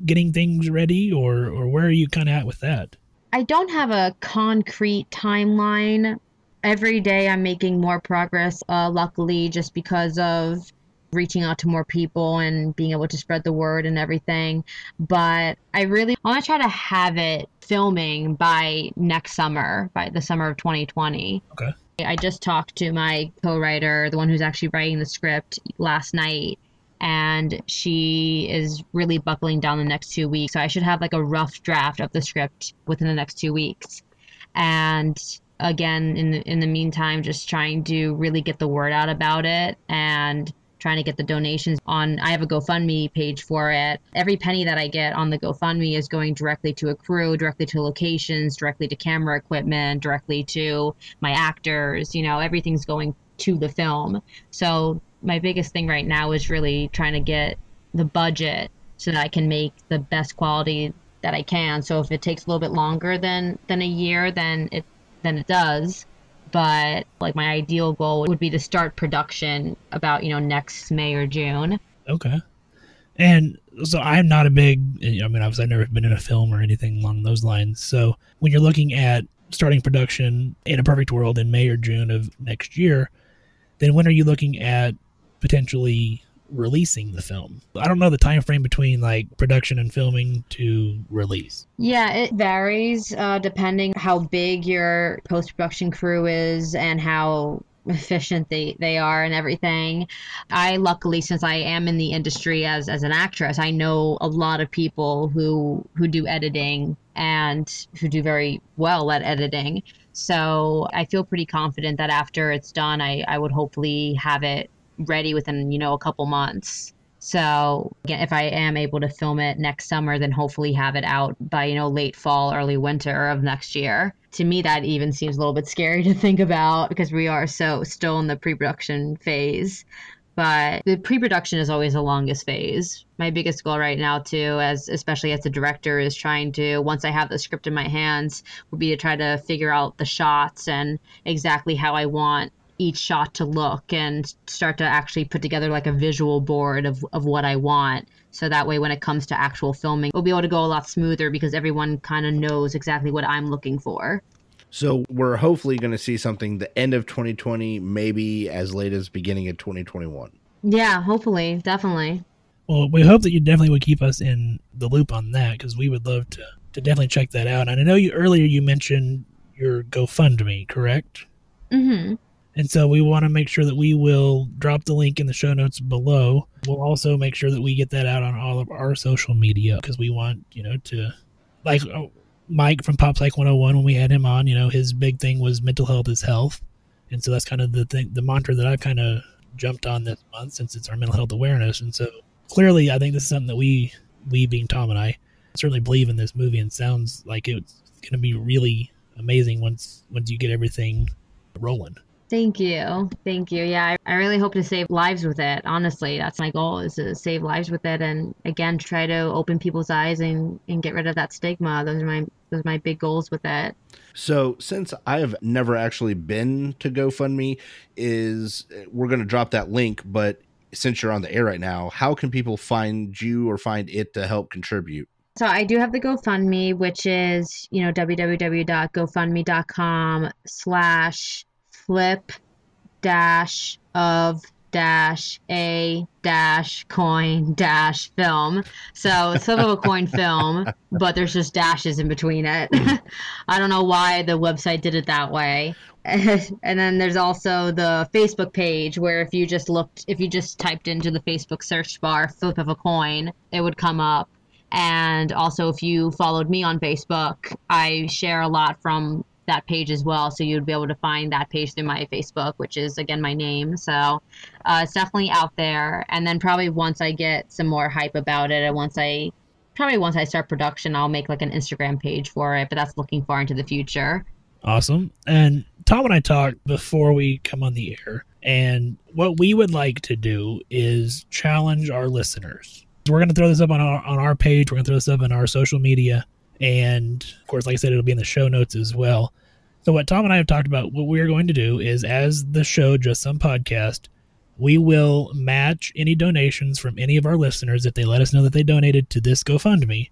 getting things ready, or or where are you kind of at with that? I don't have a concrete timeline. Every day I'm making more progress, uh, luckily, just because of reaching out to more people and being able to spread the word and everything. But I really want to try to have it filming by next summer, by the summer of 2020. Okay. I just talked to my co writer, the one who's actually writing the script, last night. And she is really buckling down the next two weeks. So I should have like a rough draft of the script within the next two weeks. And again, in the, in the meantime, just trying to really get the word out about it and trying to get the donations on I have a GoFundMe page for it. Every penny that I get on the GoFundMe is going directly to a crew, directly to locations, directly to camera equipment, directly to my actors, you know, everything's going to the film. So my biggest thing right now is really trying to get the budget so that I can make the best quality that I can. So if it takes a little bit longer than than a year, then it then it does but like my ideal goal would be to start production about you know next May or June. Okay. And so I'm not a big, I mean, obviously I've never been in a film or anything along those lines. So when you're looking at starting production in a perfect world in May or June of next year, then when are you looking at potentially releasing the film? I don't know the time frame between like production and filming to release. Yeah, it varies uh, depending how big your post production crew is and how efficient they, they are and everything. I luckily since I am in the industry as as an actress, I know a lot of people who who do editing and who do very well at editing. So I feel pretty confident that after it's done I, I would hopefully have it ready within, you know, a couple months. So again, if I am able to film it next summer, then hopefully have it out by, you know, late fall, early winter of next year. To me, that even seems a little bit scary to think about because we are so still in the pre-production phase. But the pre-production is always the longest phase. My biggest goal right now, too, as especially as a director, is trying to once I have the script in my hands, would be to try to figure out the shots and exactly how I want each shot to look and start to actually put together like a visual board of, of what I want. So that way, when it comes to actual filming, we'll be able to go a lot smoother because everyone kind of knows exactly what I'm looking for. So we're hopefully going to see something the end of 2020, maybe as late as beginning of 2021. Yeah, hopefully, definitely. Well, we hope that you definitely would keep us in the loop on that because we would love to, to definitely check that out. And I know you earlier you mentioned your GoFundMe, correct? Mm-hmm. And so we want to make sure that we will drop the link in the show notes below. We'll also make sure that we get that out on all of our social media because we want, you know, to like oh, Mike from Pop Psych 101 when we had him on, you know, his big thing was mental health is health. And so that's kind of the thing, the mantra that I've kind of jumped on this month since it's our mental health awareness. And so clearly, I think this is something that we, we being Tom and I, certainly believe in this movie and sounds like it's going to be really amazing once once you get everything rolling. Thank you. Thank you. Yeah, I, I really hope to save lives with it. Honestly, that's my goal is to save lives with it and again try to open people's eyes and, and get rid of that stigma. Those are my those are my big goals with it. So, since I have never actually been to GoFundMe, is we're going to drop that link. But since you're on the air right now, how can people find you or find it to help contribute? So I do have the GoFundMe, which is, you know, www.gofundme.com slash flip dash of dash a dash coin dash film. So it's flip of a coin film, but there's just dashes in between it. I don't know why the website did it that way. and then there's also the Facebook page where if you just looked, if you just typed into the Facebook search bar flip of a coin, it would come up. And also, if you followed me on Facebook, I share a lot from that page as well. So you'd be able to find that page through my Facebook, which is again my name. So uh, it's definitely out there. And then probably once I get some more hype about it, and once I probably once I start production, I'll make like an Instagram page for it. But that's looking far into the future. Awesome. And Tom and I talked before we come on the air, and what we would like to do is challenge our listeners. We're going to throw this up on our on our page. We're going to throw this up on our social media, and of course, like I said, it'll be in the show notes as well. So, what Tom and I have talked about, what we're going to do is, as the show Just Some Podcast, we will match any donations from any of our listeners if they let us know that they donated to this GoFundMe.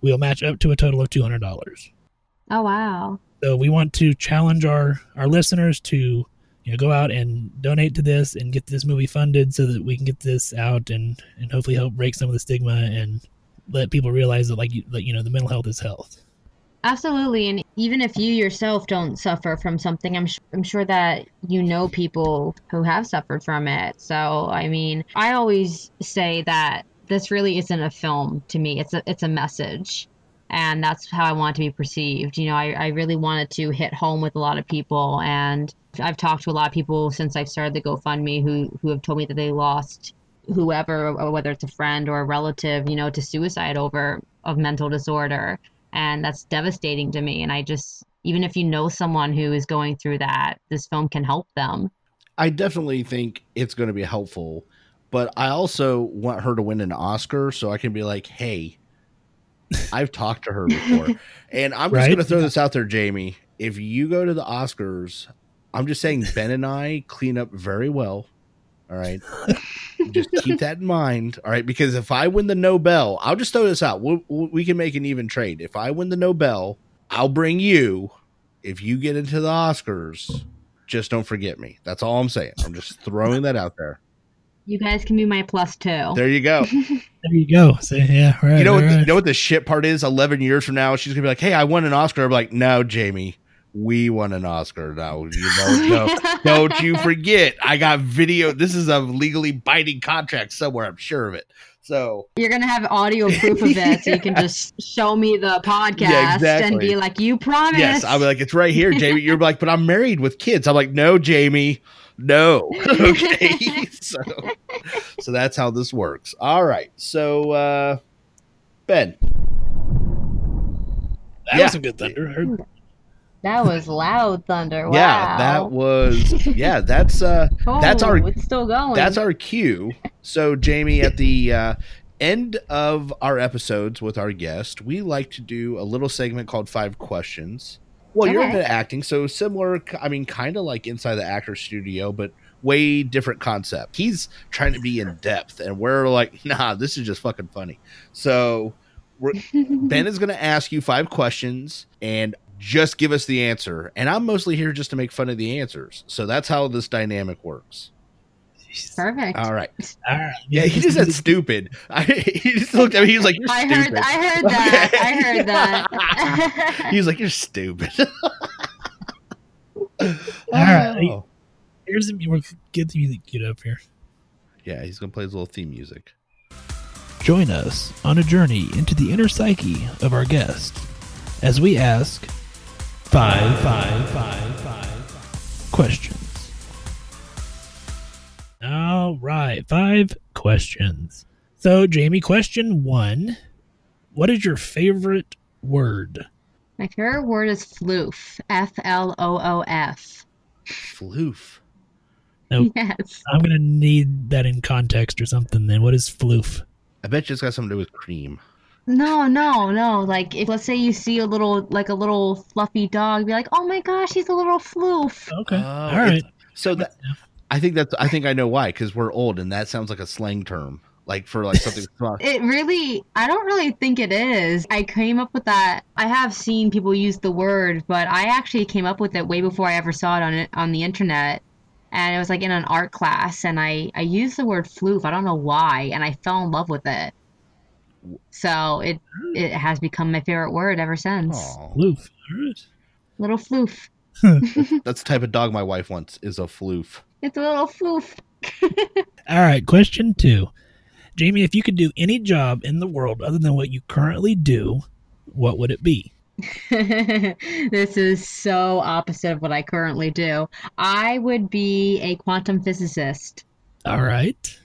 We'll match up to a total of two hundred dollars. Oh wow! So we want to challenge our our listeners to you know go out and donate to this and get this movie funded so that we can get this out and and hopefully help break some of the stigma and let people realize that like you, that, you know the mental health is health. Absolutely, and even if you yourself don't suffer from something, I'm sh- I'm sure that you know people who have suffered from it. So I mean, I always say that this really isn't a film to me. It's a it's a message, and that's how I want to be perceived. You know, I I really wanted to hit home with a lot of people, and I've talked to a lot of people since I've started the GoFundMe who who have told me that they lost whoever, uh, whether it's a friend or a relative, you know, to suicide over of mental disorder and that's devastating to me and i just even if you know someone who is going through that this film can help them I definitely think it's going to be helpful, but I also want her to win an Oscar so I can be like, hey, I've talked to her before. and I'm just Right? going to throw this out there, Jaimi. If you go to the Oscars, I'm just saying Ben and I clean up very well. All right. just keep that in mind. All right. Because if I win the Nobel, I'll just throw this out. we we can make an even trade. If I win the Nobel, I'll bring you. If you get into the Oscars, just don't forget me. That's all I'm saying. I'm just throwing that out there. you guys can be my plus two There you go. There you go. So yeah, right. You know what? right, The, you know what the shit part is? Eleven years from now, she's gonna be like, "Hey, I won an Oscar." I'm like, "No, Jaimi, we won an Oscar. now. you know, no, don't you forget? I got video. This is a legally binding contract somewhere. I'm sure of it. So you're gonna have audio proof of it so you can just show me the podcast Yeah, and be like you promised yes, I'll be like, it's right here, Jaimi. You're like, but I'm married with kids. I'm like, no, Jaimi, no. okay, so so that's how this works. All right, so uh Ben, that yeah. was some good thunder. That was loud thunder wow yeah, that was yeah. That's uh that's Oh, our it's still going That's our cue. So, Jaimi, at the uh, end of our episodes with our guest, we like to do a little segment called Five Questions. Well, you're Okay. into acting, so similar, I mean, kind of like inside the actor studio, but way different concept. He's trying to be in depth, and we're like, nah, this is just fucking funny. So, Ben is going to ask you five questions and just give us the answer. And I'm mostly here just to make fun of the answers. So, that's how this dynamic works. perfect All right. All right. Yeah, he just said stupid. I, he just looked at me. He was like, "You're I stupid." heard I heard that I heard that he was like, "You're stupid." All right. Oh. Here's the we'll get the music queued up here. Yeah, he's gonna play his little theme music. Join us on a journey into the inner psyche of our guest as we ask five, five, five, five questions. All right, five questions. So, Jaimi, question one What is your favorite word? My favorite word is floof. F L O O F. Floof. Nope. Yes. I'm gonna need that in context or something. Then what is floof? I bet you it's got something to do with cream. No, no, no. Like if let's say you see a little like a little fluffy dog, be like, "Oh my gosh, he's a little floof." Okay, Oh, all right. So that I think that's I think I know why because we're old and that sounds like a slang term, like for like something. small. It really, I don't really think it is. I came up with that. I have seen people use the word, but I actually came up with it way before I ever saw it on it on the internet. And it was like in an art class, and I I used the word floof. I don't know why, and I fell in love with it. So it it has become my favorite word ever since. Aw. Floof. All right. Little floof. That's the type of dog my wife wants is a floof. It's a little floof. All right. Question two, Jaimi. If you could do any job in the world other than what you currently do, what would it be? this is so opposite of what I currently do. I would be a quantum physicist. All right.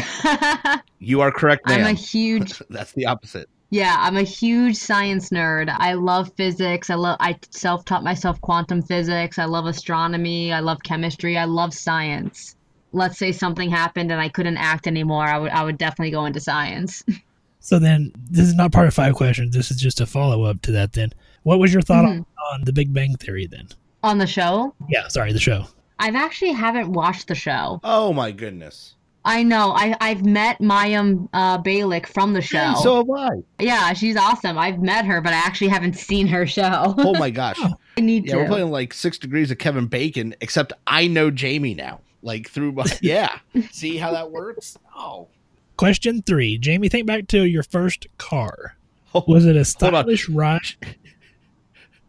You are correct, I'm a huge That's the opposite. yeah, I'm a huge science nerd. I love physics. I love I self-taught myself quantum physics. I love astronomy. I love chemistry. I love science. Let's say something happened and I couldn't act anymore. I would I would definitely go into science. So then, this is not part of five questions. This is just a follow up to that. Then, what was your thought on, on The Big Bang Theory? Then, On the show, yeah. Sorry, the show. I've actually haven't watched the show. Oh my goodness. I know. I I've met Mayim uh, Bialik from the show. Hey, so have I. Yeah, she's awesome. I've met her, but I actually haven't seen her show. Oh my gosh. I need Yeah, to. we're playing like six degrees of Kevin Bacon, except I know Jaimi now. Like through my yeah. See how that works? Oh. Question three, Jaimi. Think back to your first car. Hold- Was it a Hold on. stylish ride?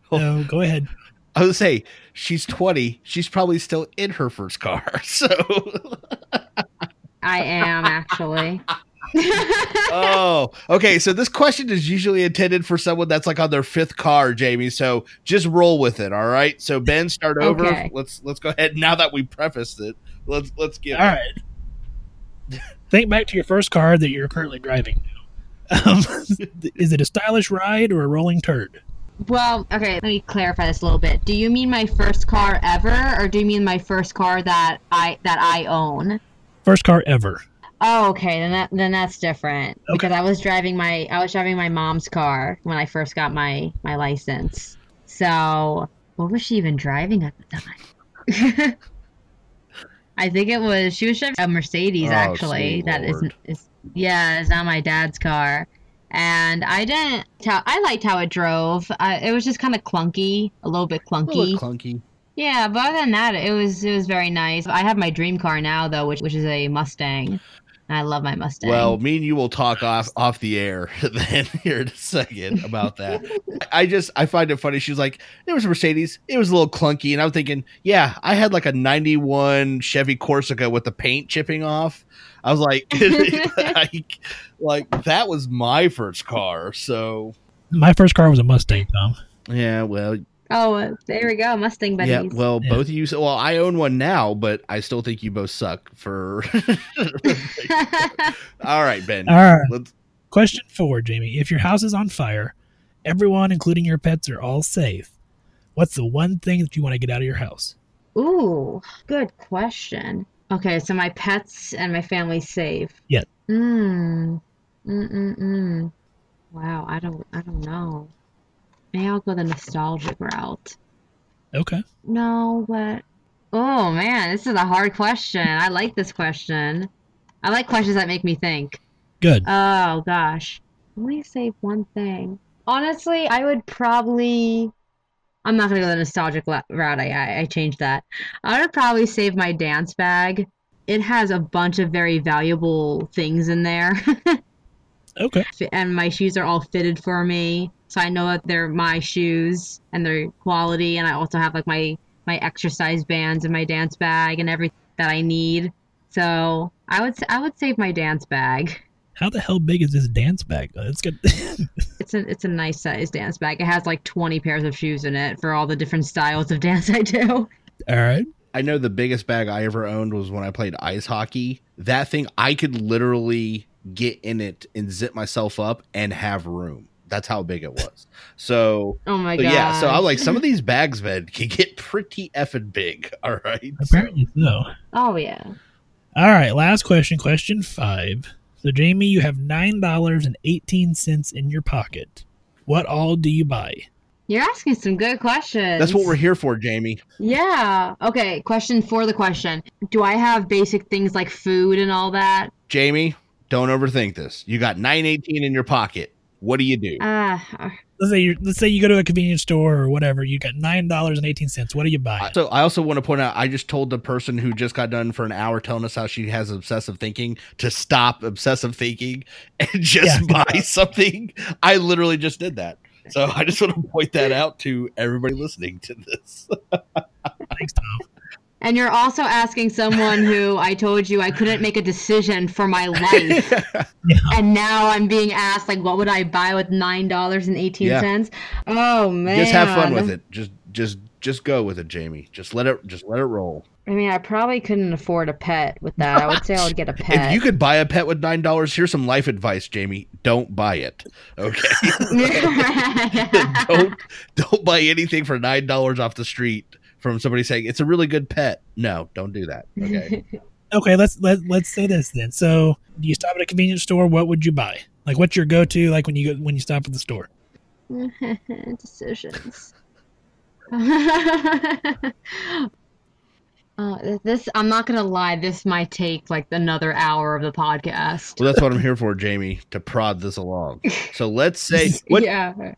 Hold- No, go ahead. I was say she's twenty. She's probably still in her first car. So I am actually. Oh, okay. So this question is usually intended for someone that's like on their fifth car, Jaimi. So just roll with it. All right. So Ben, start over. Okay. Let's let's go ahead. Now that we prefaced it, let's let's give. All right. Think back to your first car that you're currently driving. Um, is it a stylish ride or a rolling turd? Well, okay, let me clarify this a little bit. Do you mean my first car ever or do you mean my first car that I that I own? First car ever. Oh, okay, then that then that's different. Okay. Because I was driving my I was driving my mom's car when I first got my my license. So, what was she even driving at the time? I think it was she was driving a Mercedes Oh, actually. That is Lord. is yeah, it's not my dad's car. And I didn't tell I liked how it drove. I, it was just kind of clunky, a little bit A clunky. little clunky. Yeah, but other than that, it was it was very nice. I have my dream car now though, which which is a Mustang. I love my Mustang. Well, me and you will talk off off the air then here in a second about that. I just I find it funny. She was like, "It was a Mercedes. It was a little clunky," and I'm thinking, "Yeah, I had like a '91 Chevy Corsica with the paint chipping off." I was like, like, like that was my first car. So My first car was a Mustang, Tom. yeah, well, oh, uh, there we go, Mustang buddies. yeah, well, Yeah. both of you. Well, I own one now, but I still think you both suck. For all right, Ben. All right. Let's, Question four, Jaimi. If your house is on fire, everyone, including your pets, are all safe. What's the one thing that you want to get out of your house? Ooh, good question. Okay, so my pets and my family safe. Yeah. Mm. Mm mm mm. Wow, I don't I don't know. I'll go the nostalgic route. Okay. No, but oh man, this is a hard question. I like this question. I like questions that make me think. Good. Oh gosh. Only save one thing. Honestly, I would probably. I'm not gonna go the nostalgic route. I, I I changed that. I would probably save my dance bag. It has a bunch of very valuable things in there, Okay. and my shoes are all fitted for me, so I know that they're my shoes and they're quality. And I also have like my my exercise bands and my dance bag and everything that I need. So I would I would save my dance bag. How the hell big is this dance bag? Oh, it's good. It's a it's a nice size dance bag. It has like 20 pairs of shoes in it for all the different styles of dance I do. all right. I know the biggest bag I ever owned was when I played ice hockey. That thing, I could literally get in it and zip myself up and have room. That's how big it was. So, Oh my so god. yeah, so I'm like, some of these bags, man, can get pretty effing big. All right. Apparently so. Oh yeah. All right, last question, question five. So, Jaimi, you have nine dollars and eighteen cents in your pocket. What all do you buy? You're asking some good questions. That's what we're here for, Jaimi. Yeah. Okay. Question for the question. Do I have basic things like food and all that? Jaimi, don't overthink this. You got 918 in your pocket. What do you do? Uh, Let's say you let's say you go to a convenience store or whatever. You got nine dollars and eighteen cents. What do you buy? So I also want to point out I just told the person who just got done for an hour telling us how she has obsessive thinking to stop obsessive thinking and just Yeah. buy something. I literally just did that. So I just want to point that out to everybody listening to this. Thanks, Tom. And you're also asking someone who I told you I couldn't make a decision for my life, and now I'm being asked like, what would I buy with nine dollars and eighteen cents? Oh man. just have fun with it. Just just just go with it, Jaimi. Just let it just let it roll. I mean, I probably couldn't afford a pet with that. I would say I would get a pet. If you could buy a pet with nine dollars, here's some life advice, Jaimi. Don't buy it. Okay. don't don't buy anything for nine dollars off the street from somebody saying it's a really good pet. No, don't do that. Okay. Okay, let's let let's say this then. So, do you stop at a convenience store? What would you buy? Like, what's your go to? Like when you go when you stop at the store? Decisions. Uh, this I'm not gonna lie. This might take like another hour of the podcast. well, that's what I'm here for, Jaimi, to prod this along. So let's say what. Yeah.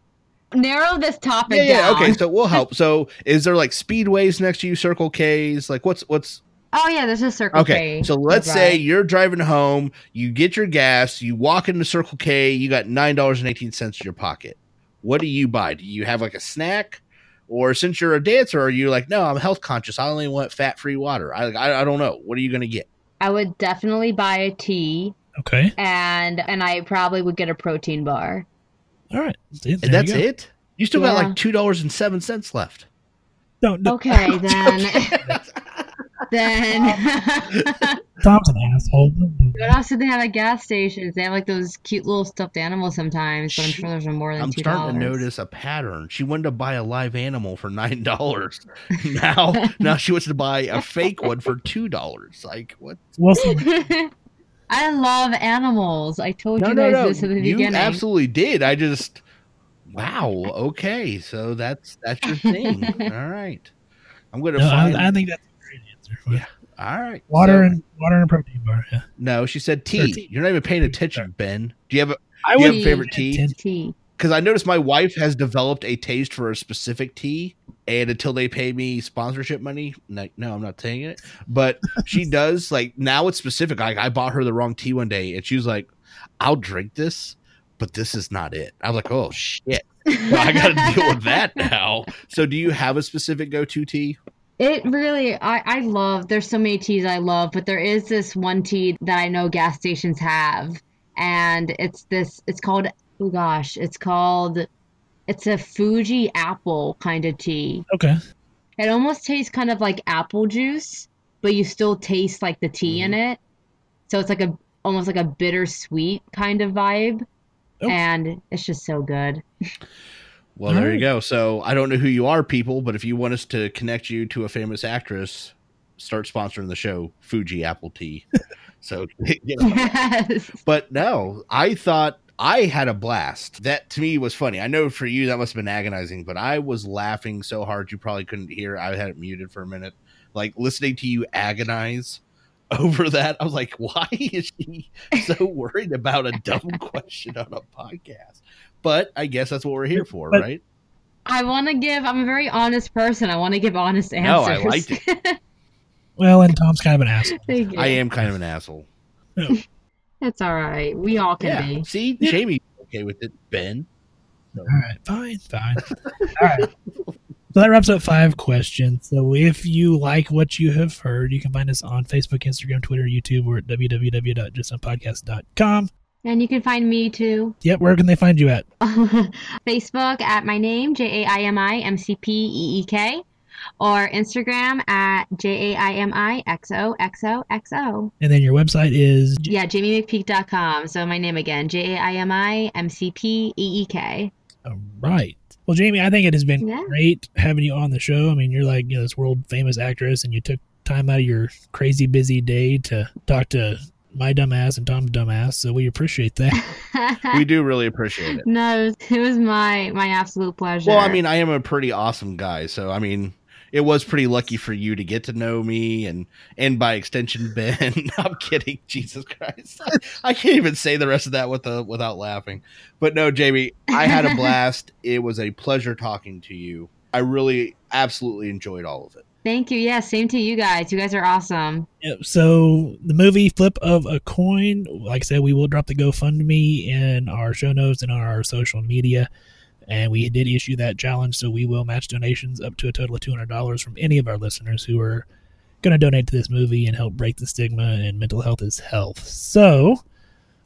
Narrow this topic Yeah, yeah, down. okay, so we'll help. So, is there like speedways next to you, Circle K's? Like, what's what's Oh yeah, there's a circle. Okay, K so let's nearby. say you're driving home, you get your gas, you walk into Circle K, you got nine dollars and eighteen cents in your pocket. What do you buy? Do you have like a snack, or since you're a dancer, are you like, no, I'm health conscious. I only want fat free water. I, I I don't know. What are you gonna get? I would definitely buy a tea, Okay, and and I probably would get a protein bar. All right, See, there And that's you it. You still got like two dollars and seven cents left. Don't, don't Okay, then. then. Tom's an asshole. But also, they have at gas stations? They have like those cute little stuffed animals sometimes, but I'm She- sure there's more than I'm two starting dollars. to notice a pattern. She wanted to buy a live animal for nine dollars. now, now she wants to buy a fake one for two dollars. Like what? Well, so- I love animals. I told No, you no, guys no. this at the You beginning. You absolutely did. I just wow. Okay, so that's that's your thing. All right, I'm gonna no, find. I, I think that's a great answer. Yeah. all right, Water so- and water and protein bar. Yeah, no. She said tea. tea. You're not even paying attention, Ben. Do you have a I Do you have a favorite tea? Tea. because I noticed my wife has developed a taste for a specific tea, and until they pay me sponsorship money, no, no I'm not saying it, but she does. Like now, it's specific. Like I bought her the wrong tea one day, and she was like, "I'll drink this, but this is not it." I was like, "Oh shit." Well, I got to deal with that now. So, do you have a specific go-to tea? It really, I, I love, there's so many teas I love, but there is this one tea that I know gas stations have. And it's this, it's called, oh gosh, it's called, it's a Fuji apple kind of tea. Okay, It almost tastes kind of like apple juice, but you still taste like the tea in Mm-hmm. it. So it's like a, almost like a bittersweet kind of vibe. Oh. And it's just so good. Well, there you go. So, I don't know who you are, people, but if you want us to connect you to a famous actress, start sponsoring the show, Fuji Apple Tea. so, you know. Yes. But no, I thought I had a blast. That to me was funny. I know for you that must have been agonizing, but I was laughing so hard you probably couldn't hear. I had it muted for a minute. Like listening to you agonize over that. I was like, why is she so worried about a dumb question on a podcast? But I guess that's what we're here for, But- right? I want to give, I'm a very honest person. I want to give honest answers. No, answers. I liked it. well, and Tom's kind of an asshole. Thank you. I am kind of an asshole. It's all right. We all can Yeah. be. See, Yeah. Jaimi okay with it. Ben. All right, fine, fine. All right. So that wraps up five questions. So if you like what you have heard, you can find us on Facebook, Instagram, Twitter, YouTube, or at www.justsonpodcast.com. And you can find me too. Yep, where can they find you at? Facebook at my name, J A I M I M C P E E K. or Instagram at J A I M I X O X O X O. And then your website is Yeah, jaimimcpeek.com. So my name again, J A I M I M C P E E K. All right. Well, Jaimi, I think it has been Yeah. great having you on the show. I mean, you're like you know this world famous actress, and you took time out of your crazy busy day to talk to my dumbass and Tom's dumbass. So we appreciate that. We do really appreciate it. no, it was, it was my my absolute pleasure. Well, I mean, I am a pretty awesome guy, so I mean, it was pretty lucky for you to get to know me and and by extension Ben. I'm kidding, Jesus Christ. I can't even say the rest of that with the without laughing. But no, Jaimi, I had a blast. it was a pleasure talking to you. I really absolutely enjoyed all of it. Thank you. Yeah, same to you guys. You guys are awesome. Yep, so the movie Flip of a Coin, like I said, we will drop the GoFundMe in our show notes and on our social media. And we did issue that challenge, so we will match donations up to a total of two hundred dollars from any of our listeners who are going to donate to this movie and help break the stigma. And mental health is health. So,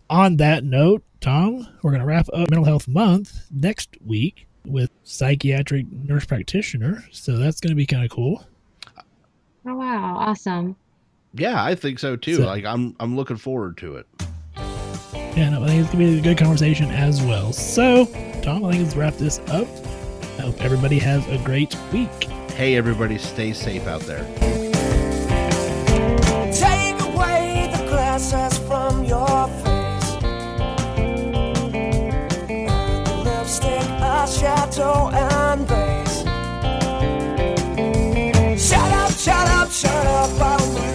on that note, Tom, we're going to wrap up Mental Health Month next week with psychiatric nurse practitioner. So that's going to be kind of cool. Oh wow, awesome. Yeah, I think so too. So- like I'm I'm looking forward to it. Yeah, I think it's gonna be a good conversation as well. So, Tom, I think let's wrap this up. I hope everybody has a great week. Hey, everybody, stay safe out there. Take away the glasses from your face. Lipstick, a shadow, and base. Shut up, shut up, shut up,